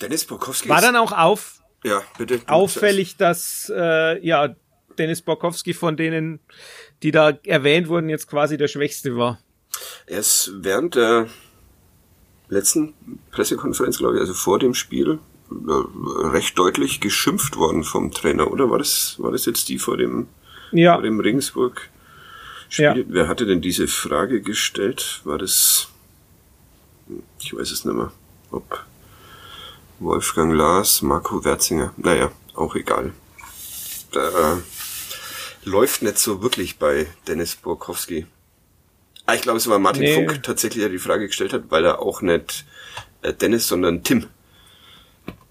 [SPEAKER 2] Dennis Borkowski
[SPEAKER 3] War dann auch auf,
[SPEAKER 2] ja, bitte.
[SPEAKER 3] auffällig, dass äh, ja Dennis Borkowski von denen, die da erwähnt wurden, jetzt quasi der Schwächste war.
[SPEAKER 2] Er ist während der letzten Pressekonferenz, glaube ich, also vor dem Spiel, äh, recht deutlich geschimpft worden vom Trainer, oder? War das, war das jetzt die vor dem,
[SPEAKER 3] Ja,
[SPEAKER 2] vor dem Regensburg? Spiel?
[SPEAKER 3] Ja.
[SPEAKER 2] Wer hatte denn diese Frage gestellt? War das, ich weiß es nicht mehr, ob Wolfgang Lars, Marco Werzinger, naja, auch egal. Da äh, läuft nicht so wirklich bei Dennis Borkowski. Ah, ich glaube, es war Martin
[SPEAKER 3] Nee.
[SPEAKER 2] Funk tatsächlich, der die Frage gestellt hat, weil er auch nicht äh, Dennis, sondern Tim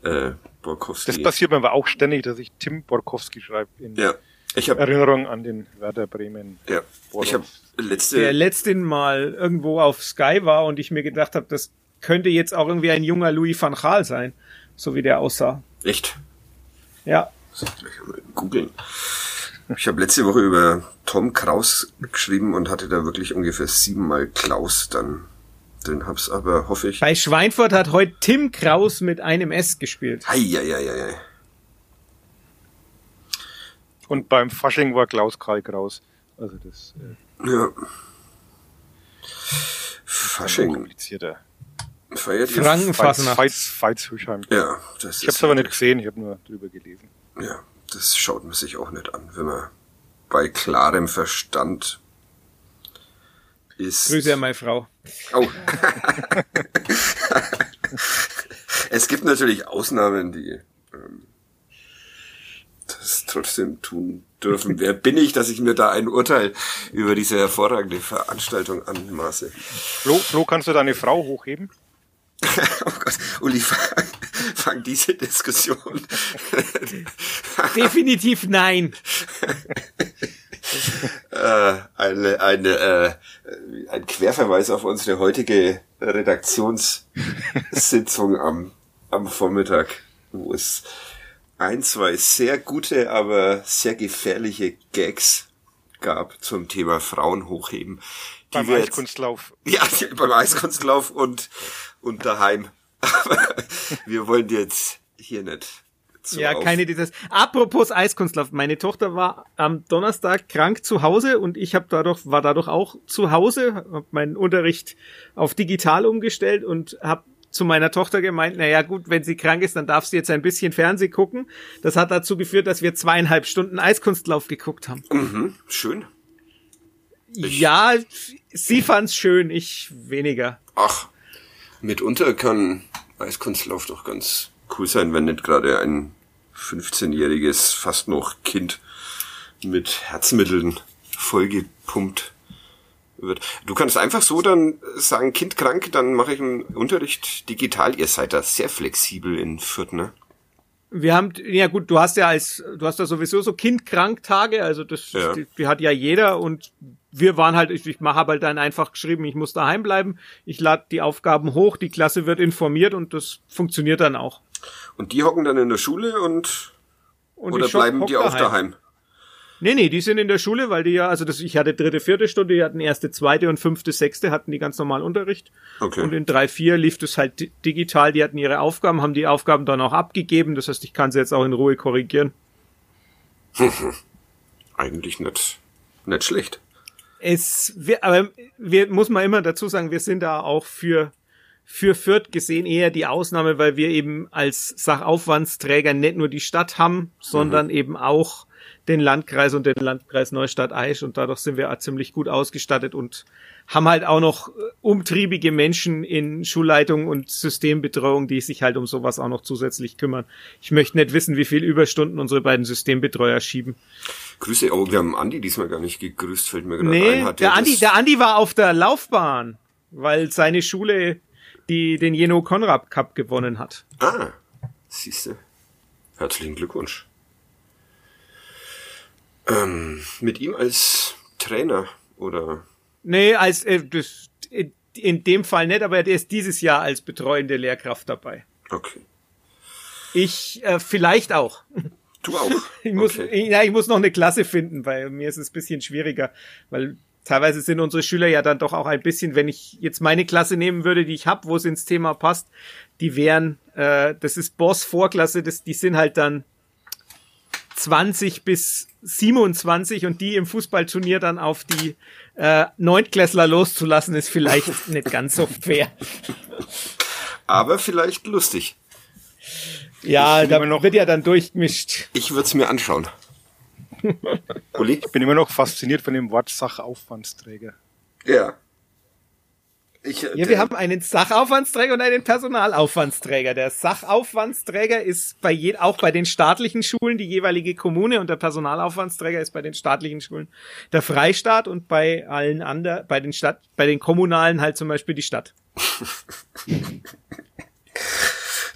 [SPEAKER 2] äh, Borkowski.
[SPEAKER 4] Das passiert mir aber auch ständig, dass ich Tim Borkowski schreibe in,
[SPEAKER 2] ja,
[SPEAKER 4] ich hab, Erinnerung an den Werder Bremen.
[SPEAKER 2] Ja, ich habe letzte...
[SPEAKER 3] Der letzten Mal irgendwo auf Sky war und ich mir gedacht habe, das könnte jetzt auch irgendwie ein junger Louis van Gaal sein, so wie der aussah.
[SPEAKER 2] Echt?
[SPEAKER 3] Ja.
[SPEAKER 2] Googeln. Ich habe letzte Woche über Tom Kraus geschrieben und hatte da wirklich ungefähr siebenmal Klaus dann drin. Hab's aber, hoffe ich.
[SPEAKER 3] Bei Schweinfurt hat heute Tim Kraus mit einem S gespielt.
[SPEAKER 2] Heieieiei.
[SPEAKER 4] Und beim Fasching war Klaus Karl Kraus. Also das.
[SPEAKER 2] Äh, ja. Fasching.
[SPEAKER 4] Komplizierter.
[SPEAKER 2] Feiert
[SPEAKER 3] Frankenfasnacht.
[SPEAKER 4] Veitshöchheim.
[SPEAKER 2] Ja, das
[SPEAKER 4] Ich habe es aber nicht gesehen, ich habe nur drüber gelesen.
[SPEAKER 2] Ja, das schaut man sich auch nicht an, wenn man bei klarem Verstand ist.
[SPEAKER 3] Grüße an meine Frau.
[SPEAKER 2] Oh. es gibt natürlich Ausnahmen, die ähm, das trotzdem tun dürfen. Wer bin ich, dass ich mir da ein Urteil über diese hervorragende Veranstaltung anmaße?
[SPEAKER 4] Flo, Flo kannst du deine Frau hochheben?
[SPEAKER 2] oh Gott, Uli, fang, fang diese Diskussion.
[SPEAKER 3] Definitiv nein.
[SPEAKER 2] äh, eine, eine, äh, ein Querverweis auf unsere heutige Redaktionssitzung am, am Vormittag, wo es ein, zwei sehr gute, aber sehr gefährliche Gags gab zum Thema Frauen hochheben.
[SPEAKER 4] Beim Eiskunstlauf.
[SPEAKER 2] Ja, beim Eiskunstlauf und und daheim. Aber wir wollen jetzt hier nicht.
[SPEAKER 3] So ja, auf. keine Details. Apropos Eiskunstlauf, meine Tochter war am Donnerstag krank zu Hause und ich habe dadurch war dadurch auch zu Hause, habe meinen Unterricht auf digital umgestellt und habe zu meiner Tochter gemeint, naja gut, wenn sie krank ist, dann darf sie jetzt ein bisschen Fernseh gucken. Das hat dazu geführt, dass wir zweieinhalb Stunden Eiskunstlauf geguckt haben.
[SPEAKER 2] Mhm, schön.
[SPEAKER 3] Ich ja, sie fand's schön, ich weniger.
[SPEAKER 2] Ach, Mitunter kann Eiskunstlauf doch ganz cool sein, wenn nicht gerade ein 15-jähriges, fast noch Kind mit Herzmitteln vollgepumpt wird. Du kannst einfach so dann sagen, Kind krank, dann mache ich einen Unterricht digital. Ihr seid da sehr flexibel in Fürth, ne?
[SPEAKER 3] Wir haben, ja gut, du hast ja als, du hast ja sowieso so Kindkranktage, also das, ja. die, die, hat ja jeder und wir waren halt, ich, ich habe halt dann einfach geschrieben, ich muss daheim bleiben, ich lade die Aufgaben hoch, die Klasse wird informiert und das funktioniert dann auch.
[SPEAKER 2] Und die hocken dann in der Schule und, und oder bleiben die auch daheim? daheim?
[SPEAKER 3] Nee, nee, die sind in der Schule, weil die ja, also das, ich hatte dritte, vierte Stunde, die hatten erste, zweite und fünfte, sechste, hatten die ganz normal Unterricht.
[SPEAKER 2] Okay.
[SPEAKER 3] Und in drei, vier lief das halt digital, die hatten ihre Aufgaben, haben die Aufgaben dann auch abgegeben, das heißt, ich kann sie jetzt auch in Ruhe korrigieren.
[SPEAKER 2] Eigentlich nicht, nicht schlecht.
[SPEAKER 3] Es, wir, aber wir, muss man immer dazu sagen, wir sind da auch für, für Fürth gesehen eher die Ausnahme, weil wir eben als Sachaufwandsträger nicht nur die Stadt haben, sondern mhm. eben auch den Landkreis und den Landkreis Neustadt-Aisch und dadurch sind wir auch ziemlich gut ausgestattet und haben halt auch noch äh, umtriebige Menschen in Schulleitung und Systembetreuung, die sich halt um sowas auch noch zusätzlich kümmern. Ich möchte nicht wissen, wie viel Überstunden unsere beiden Systembetreuer schieben.
[SPEAKER 2] Grüße, oh, wir haben Andi diesmal gar nicht gegrüßt, fällt mir gerade
[SPEAKER 3] nee,
[SPEAKER 2] ein.
[SPEAKER 3] Hat der, Andi, der Andi war auf der Laufbahn, weil seine Schule die den Jeno Konrad Cup gewonnen hat.
[SPEAKER 2] Ah, siehste. Herzlichen Glückwunsch. Ähm, mit ihm als Trainer oder?
[SPEAKER 3] Nee, als äh, das, in dem Fall nicht, aber der ist dieses Jahr als betreuende Lehrkraft dabei.
[SPEAKER 2] Okay.
[SPEAKER 3] Ich äh, vielleicht auch.
[SPEAKER 2] Du auch.
[SPEAKER 3] ich muss, okay. ich, ja, ich muss noch eine Klasse finden, weil mir ist es ein bisschen schwieriger, weil teilweise sind unsere Schüler ja dann doch auch ein bisschen, wenn ich jetzt meine Klasse nehmen würde, die ich habe, wo es ins Thema passt, die wären, äh, das ist Boss Vorklasse, das, die sind halt dann 20 bis 27 und die im Fußballturnier dann auf die äh, Neuntklässler loszulassen, ist vielleicht nicht ganz so fair.
[SPEAKER 2] Aber vielleicht lustig.
[SPEAKER 3] Ja, da noch, wird ja dann durchgemischt.
[SPEAKER 2] Ich würde es mir anschauen.
[SPEAKER 4] Uli? Ich bin immer noch fasziniert von dem Wort Sachaufwandsträger.
[SPEAKER 2] Ja.
[SPEAKER 3] Ich, ja, wir haben einen Sachaufwandsträger und einen Personalaufwandsträger. Der Sachaufwandsträger ist bei je, auch bei den staatlichen Schulen die jeweilige Kommune und der Personalaufwandsträger ist bei den staatlichen Schulen der Freistaat und bei allen anderen, bei den Stadt, bei den kommunalen halt zum Beispiel die Stadt.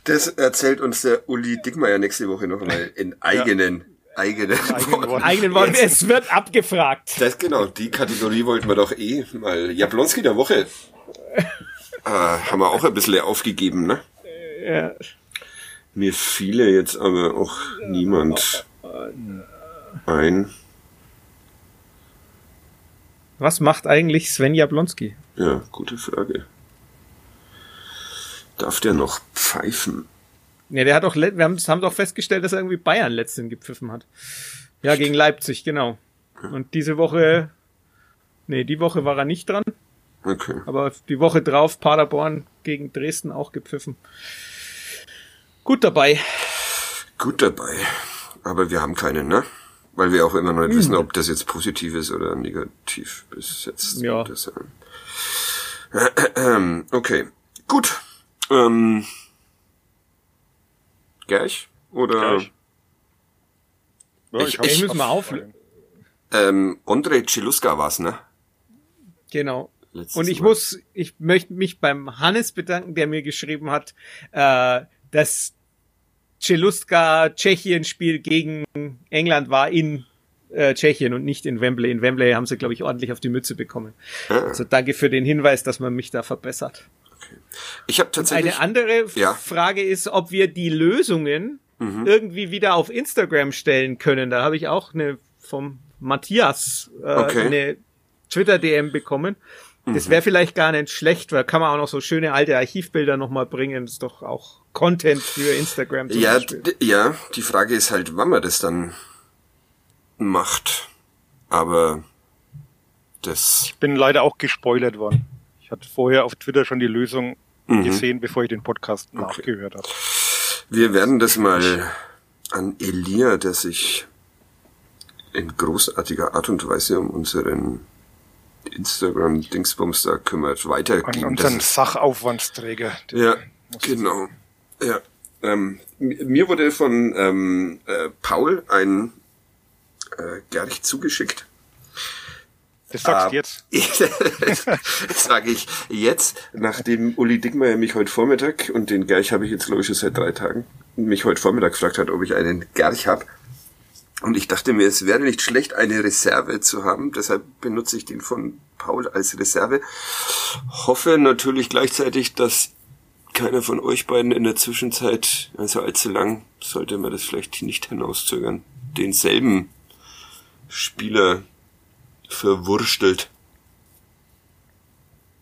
[SPEAKER 2] Das erzählt uns der Uli Dickmeier nächste Woche noch mal in eigenen eigenen,
[SPEAKER 3] eigenen Worten. Eigenen Worten. Es wird abgefragt.
[SPEAKER 2] Das genau, die Kategorie wollten wir doch eh mal. Jablonski der Woche. Äh, haben wir auch ein bisschen aufgegeben, ne? Ja. Mir fiele jetzt aber auch niemand ein.
[SPEAKER 3] Was macht eigentlich Sven Jablonski?
[SPEAKER 2] Ja, gute Frage. Darf der noch pfeifen?
[SPEAKER 3] Ne, der hat doch, wir haben, haben doch festgestellt, dass er irgendwie Bayern letzten gepfiffen hat. Ja, gegen Leipzig, genau. Und diese Woche, nee, die Woche war er nicht dran. Okay. Aber die Woche drauf Paderborn gegen Dresden auch gepfiffen. Gut dabei.
[SPEAKER 2] Gut dabei. Aber wir haben keinen, ne? Weil wir auch immer noch nicht hm. wissen, ob das jetzt positiv ist oder negativ bis jetzt. Ja. Das, äh, okay. Gut. Ähm, Gerch? Oder? Gerch.
[SPEAKER 3] Ja, ich, ich, ich muss mal auf.
[SPEAKER 2] Ähm, Andrei Celuska war's, ne?
[SPEAKER 3] Genau. Letztes und ich mal. muss, ich möchte mich beim Hannes bedanken, der mir geschrieben hat, äh, dass Celuska Tschechien-Spiel gegen England war in äh, Tschechien und nicht in Wembley. In Wembley haben sie, glaube ich, ordentlich auf die Mütze bekommen. Ah. Also danke für den Hinweis, dass man mich da verbessert. Okay.
[SPEAKER 2] Ich habe tatsächlich.
[SPEAKER 3] Eine andere ja. Frage ist, ob wir die Lösungen mhm. irgendwie wieder auf Instagram stellen können. Da habe ich auch eine vom Matthias äh, okay. eine Twitter-DM bekommen. Das wäre vielleicht gar nicht schlecht, weil kann man auch noch so schöne alte Archivbilder nochmal bringen. Das ist doch auch Content für Instagram.
[SPEAKER 2] Zum ja, ja, die Frage ist halt, wann man das dann macht. Aber das.
[SPEAKER 4] Ich bin leider auch gespoilert worden. Ich hatte vorher auf Twitter schon die Lösung mhm. gesehen, bevor ich den Podcast okay. nachgehört habe.
[SPEAKER 2] Wir werden das mal an Elia, der sich in großartiger Art und Weise um unseren Instagram-Dingsbums da kümmert, weitergeben.
[SPEAKER 4] An unseren Sachaufwandsträger.
[SPEAKER 2] Ja, genau. Ja. Ähm, mir wurde von ähm, äh, Paul ein äh, Gerch zugeschickt.
[SPEAKER 4] Das sagst du jetzt.
[SPEAKER 2] das sage ich jetzt, nachdem Uli Dickmeyer mich heute Vormittag, und den Gerch habe ich jetzt glaube ich schon seit drei Tagen, mich heute Vormittag gefragt hat, ob ich einen Gerch habe. Und ich dachte mir, es wäre nicht schlecht, eine Reserve zu haben. Deshalb benutze ich den von Paul als Reserve. Hoffe natürlich gleichzeitig, dass keiner von euch beiden in der Zwischenzeit, also allzu lang, sollte man das vielleicht nicht hinauszögern, denselben Spieler verwurstelt.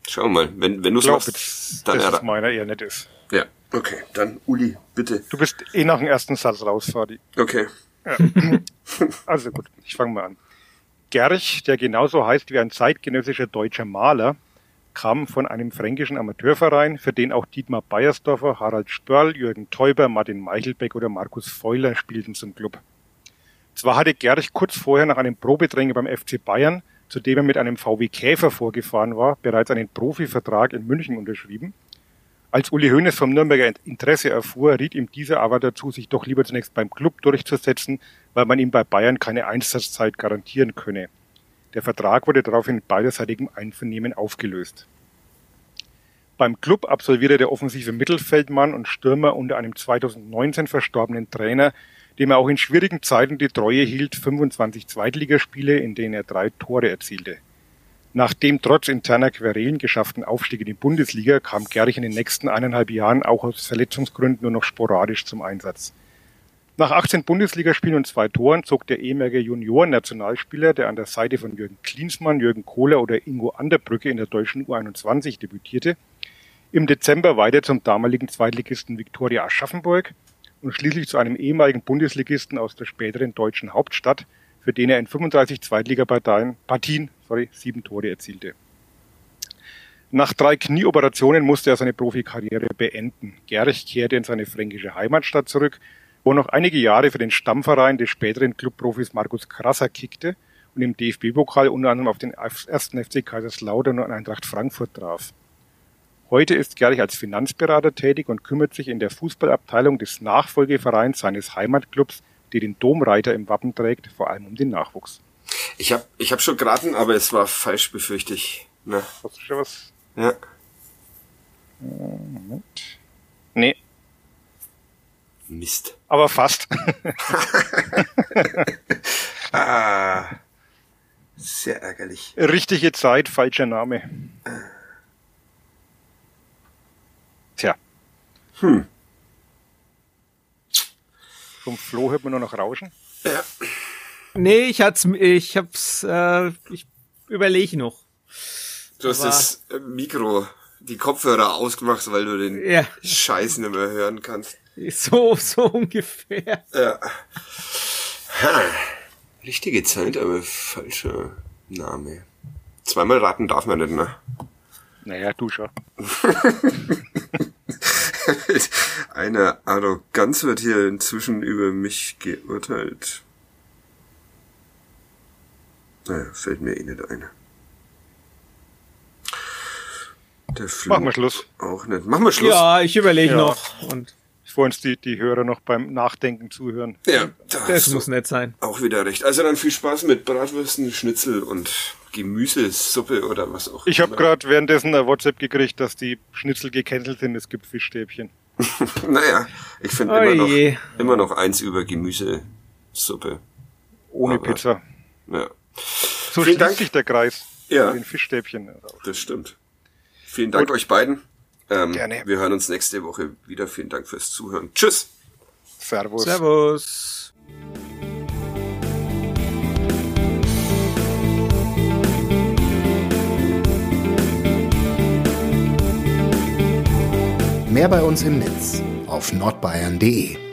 [SPEAKER 2] Schau mal, wenn, wenn du es
[SPEAKER 4] machst, dann dass meiner eher nett ist.
[SPEAKER 2] Ja, okay, dann Uli, bitte.
[SPEAKER 4] Du bist eh nach dem ersten Satz raus, Fadi.
[SPEAKER 2] Okay.
[SPEAKER 4] Also gut, ich fange mal an. Gerch, der genauso heißt wie ein zeitgenössischer deutscher Maler, kam von einem fränkischen Amateurverein, für den auch Dietmar Beiersdorfer, Harald Spörl, Jürgen Teuber, Martin Meichelbeck oder Markus Feuler spielten zum Club. Zwar hatte Gerch kurz vorher nach einem Probedränge beim FC Bayern, zu dem er mit einem VW Käfer vorgefahren war, bereits einen Profivertrag in München unterschrieben, als Uli Hoeneß vom Nürnberger Interesse erfuhr, riet ihm dieser aber dazu, sich doch lieber zunächst beim Club durchzusetzen, weil man ihm bei Bayern keine Einsatzzeit garantieren könne. Der Vertrag wurde daraufhin beiderseitigem Einvernehmen aufgelöst. Beim Club absolvierte der offensive Mittelfeldmann und Stürmer unter einem 2019 verstorbenen Trainer, dem er auch in schwierigen Zeiten die Treue hielt, 25 Zweitligaspiele, in denen er drei Tore erzielte. Nach dem trotz interner Querelen geschafften Aufstieg in die Bundesliga kam Gerich in den nächsten eineinhalb Jahren auch aus Verletzungsgründen nur noch sporadisch zum Einsatz. Nach 18 Bundesligaspielen und zwei Toren zog der ehemalige Junioren-Nationalspieler, der an der Seite von Jürgen Klinsmann, Jürgen Kohler oder Ingo Anderbrücke in der deutschen U21 debütierte, im Dezember weiter zum damaligen Zweitligisten Viktoria Aschaffenburg und schließlich zu einem ehemaligen Bundesligisten aus der späteren deutschen Hauptstadt, für den er in 35 Zweitligapartien Partien, sorry, sieben Tore erzielte. Nach drei Knieoperationen musste er seine Profikarriere beenden. Gerch kehrte in seine fränkische Heimatstadt zurück, wo er noch einige Jahre für den Stammverein des späteren Clubprofis Markus Krasser kickte und im DFB-Pokal unter anderem auf den ersten FC Kaiserslautern und Eintracht Frankfurt traf. Heute ist Gerlich als Finanzberater tätig und kümmert sich in der Fußballabteilung des Nachfolgevereins seines Heimatclubs die den Domreiter im Wappen trägt, vor allem um den Nachwuchs.
[SPEAKER 2] Ich habe ich hab schon geraten, aber es war falsch, befürchte ich. Ne?
[SPEAKER 4] Hast du schon was?
[SPEAKER 2] Ja.
[SPEAKER 4] Moment. Nee.
[SPEAKER 2] Mist.
[SPEAKER 4] Aber fast.
[SPEAKER 2] ah, sehr ärgerlich.
[SPEAKER 4] Richtige Zeit, falscher Name. Tja.
[SPEAKER 2] Hm.
[SPEAKER 4] Vom Flo hört man nur noch Rauschen.
[SPEAKER 2] Ja.
[SPEAKER 3] Nee, ich hat's, ich hab's, äh, ich überlege noch.
[SPEAKER 2] Du hast das Mikro, die Kopfhörer ausgemacht, weil du den
[SPEAKER 3] Ja.
[SPEAKER 2] Scheiß nicht mehr hören kannst.
[SPEAKER 3] So, so ungefähr.
[SPEAKER 2] Ja. Ha. Richtige Zeit, aber falscher Name. Zweimal raten darf man nicht, ne?
[SPEAKER 4] Naja, du schon.
[SPEAKER 2] Mit einer Arroganz wird hier inzwischen über mich geurteilt. Naja, fällt mir eh nicht ein. Der Flo
[SPEAKER 4] Machen wir Schluss.
[SPEAKER 2] Auch nicht. Machen wir Schluss.
[SPEAKER 3] Ja, ich überlege
[SPEAKER 4] Ja.
[SPEAKER 3] noch. Und
[SPEAKER 4] Bevor uns die, die Hörer noch beim Nachdenken zuhören.
[SPEAKER 2] Ja, da
[SPEAKER 3] das
[SPEAKER 2] du
[SPEAKER 3] muss nett sein.
[SPEAKER 2] auch wieder recht. Also dann viel Spaß mit Bratwürsten, Schnitzel und Gemüsesuppe oder was auch
[SPEAKER 4] Ich habe gerade währenddessen ein WhatsApp gekriegt, dass die Schnitzel gecancelt sind. Es gibt Fischstäbchen.
[SPEAKER 2] Naja, ich finde
[SPEAKER 3] Oh
[SPEAKER 2] immer noch, immer noch eins über Gemüsesuppe.
[SPEAKER 4] Ohne
[SPEAKER 2] Aber-
[SPEAKER 4] Pizza.
[SPEAKER 2] Ja,
[SPEAKER 4] So
[SPEAKER 2] Vielen Dank.
[SPEAKER 4] sich der Kreis.
[SPEAKER 2] Ja.
[SPEAKER 4] Den Fischstäbchen.
[SPEAKER 2] das stimmt. Vielen Dank
[SPEAKER 4] Gut.
[SPEAKER 2] euch beiden. Ähm,
[SPEAKER 4] Gerne.
[SPEAKER 2] Wir hören uns nächste Woche wieder. Vielen Dank fürs Zuhören. Tschüss.
[SPEAKER 4] Servus.
[SPEAKER 3] Servus.
[SPEAKER 1] Mehr bei uns im Netz auf nordbayern.de.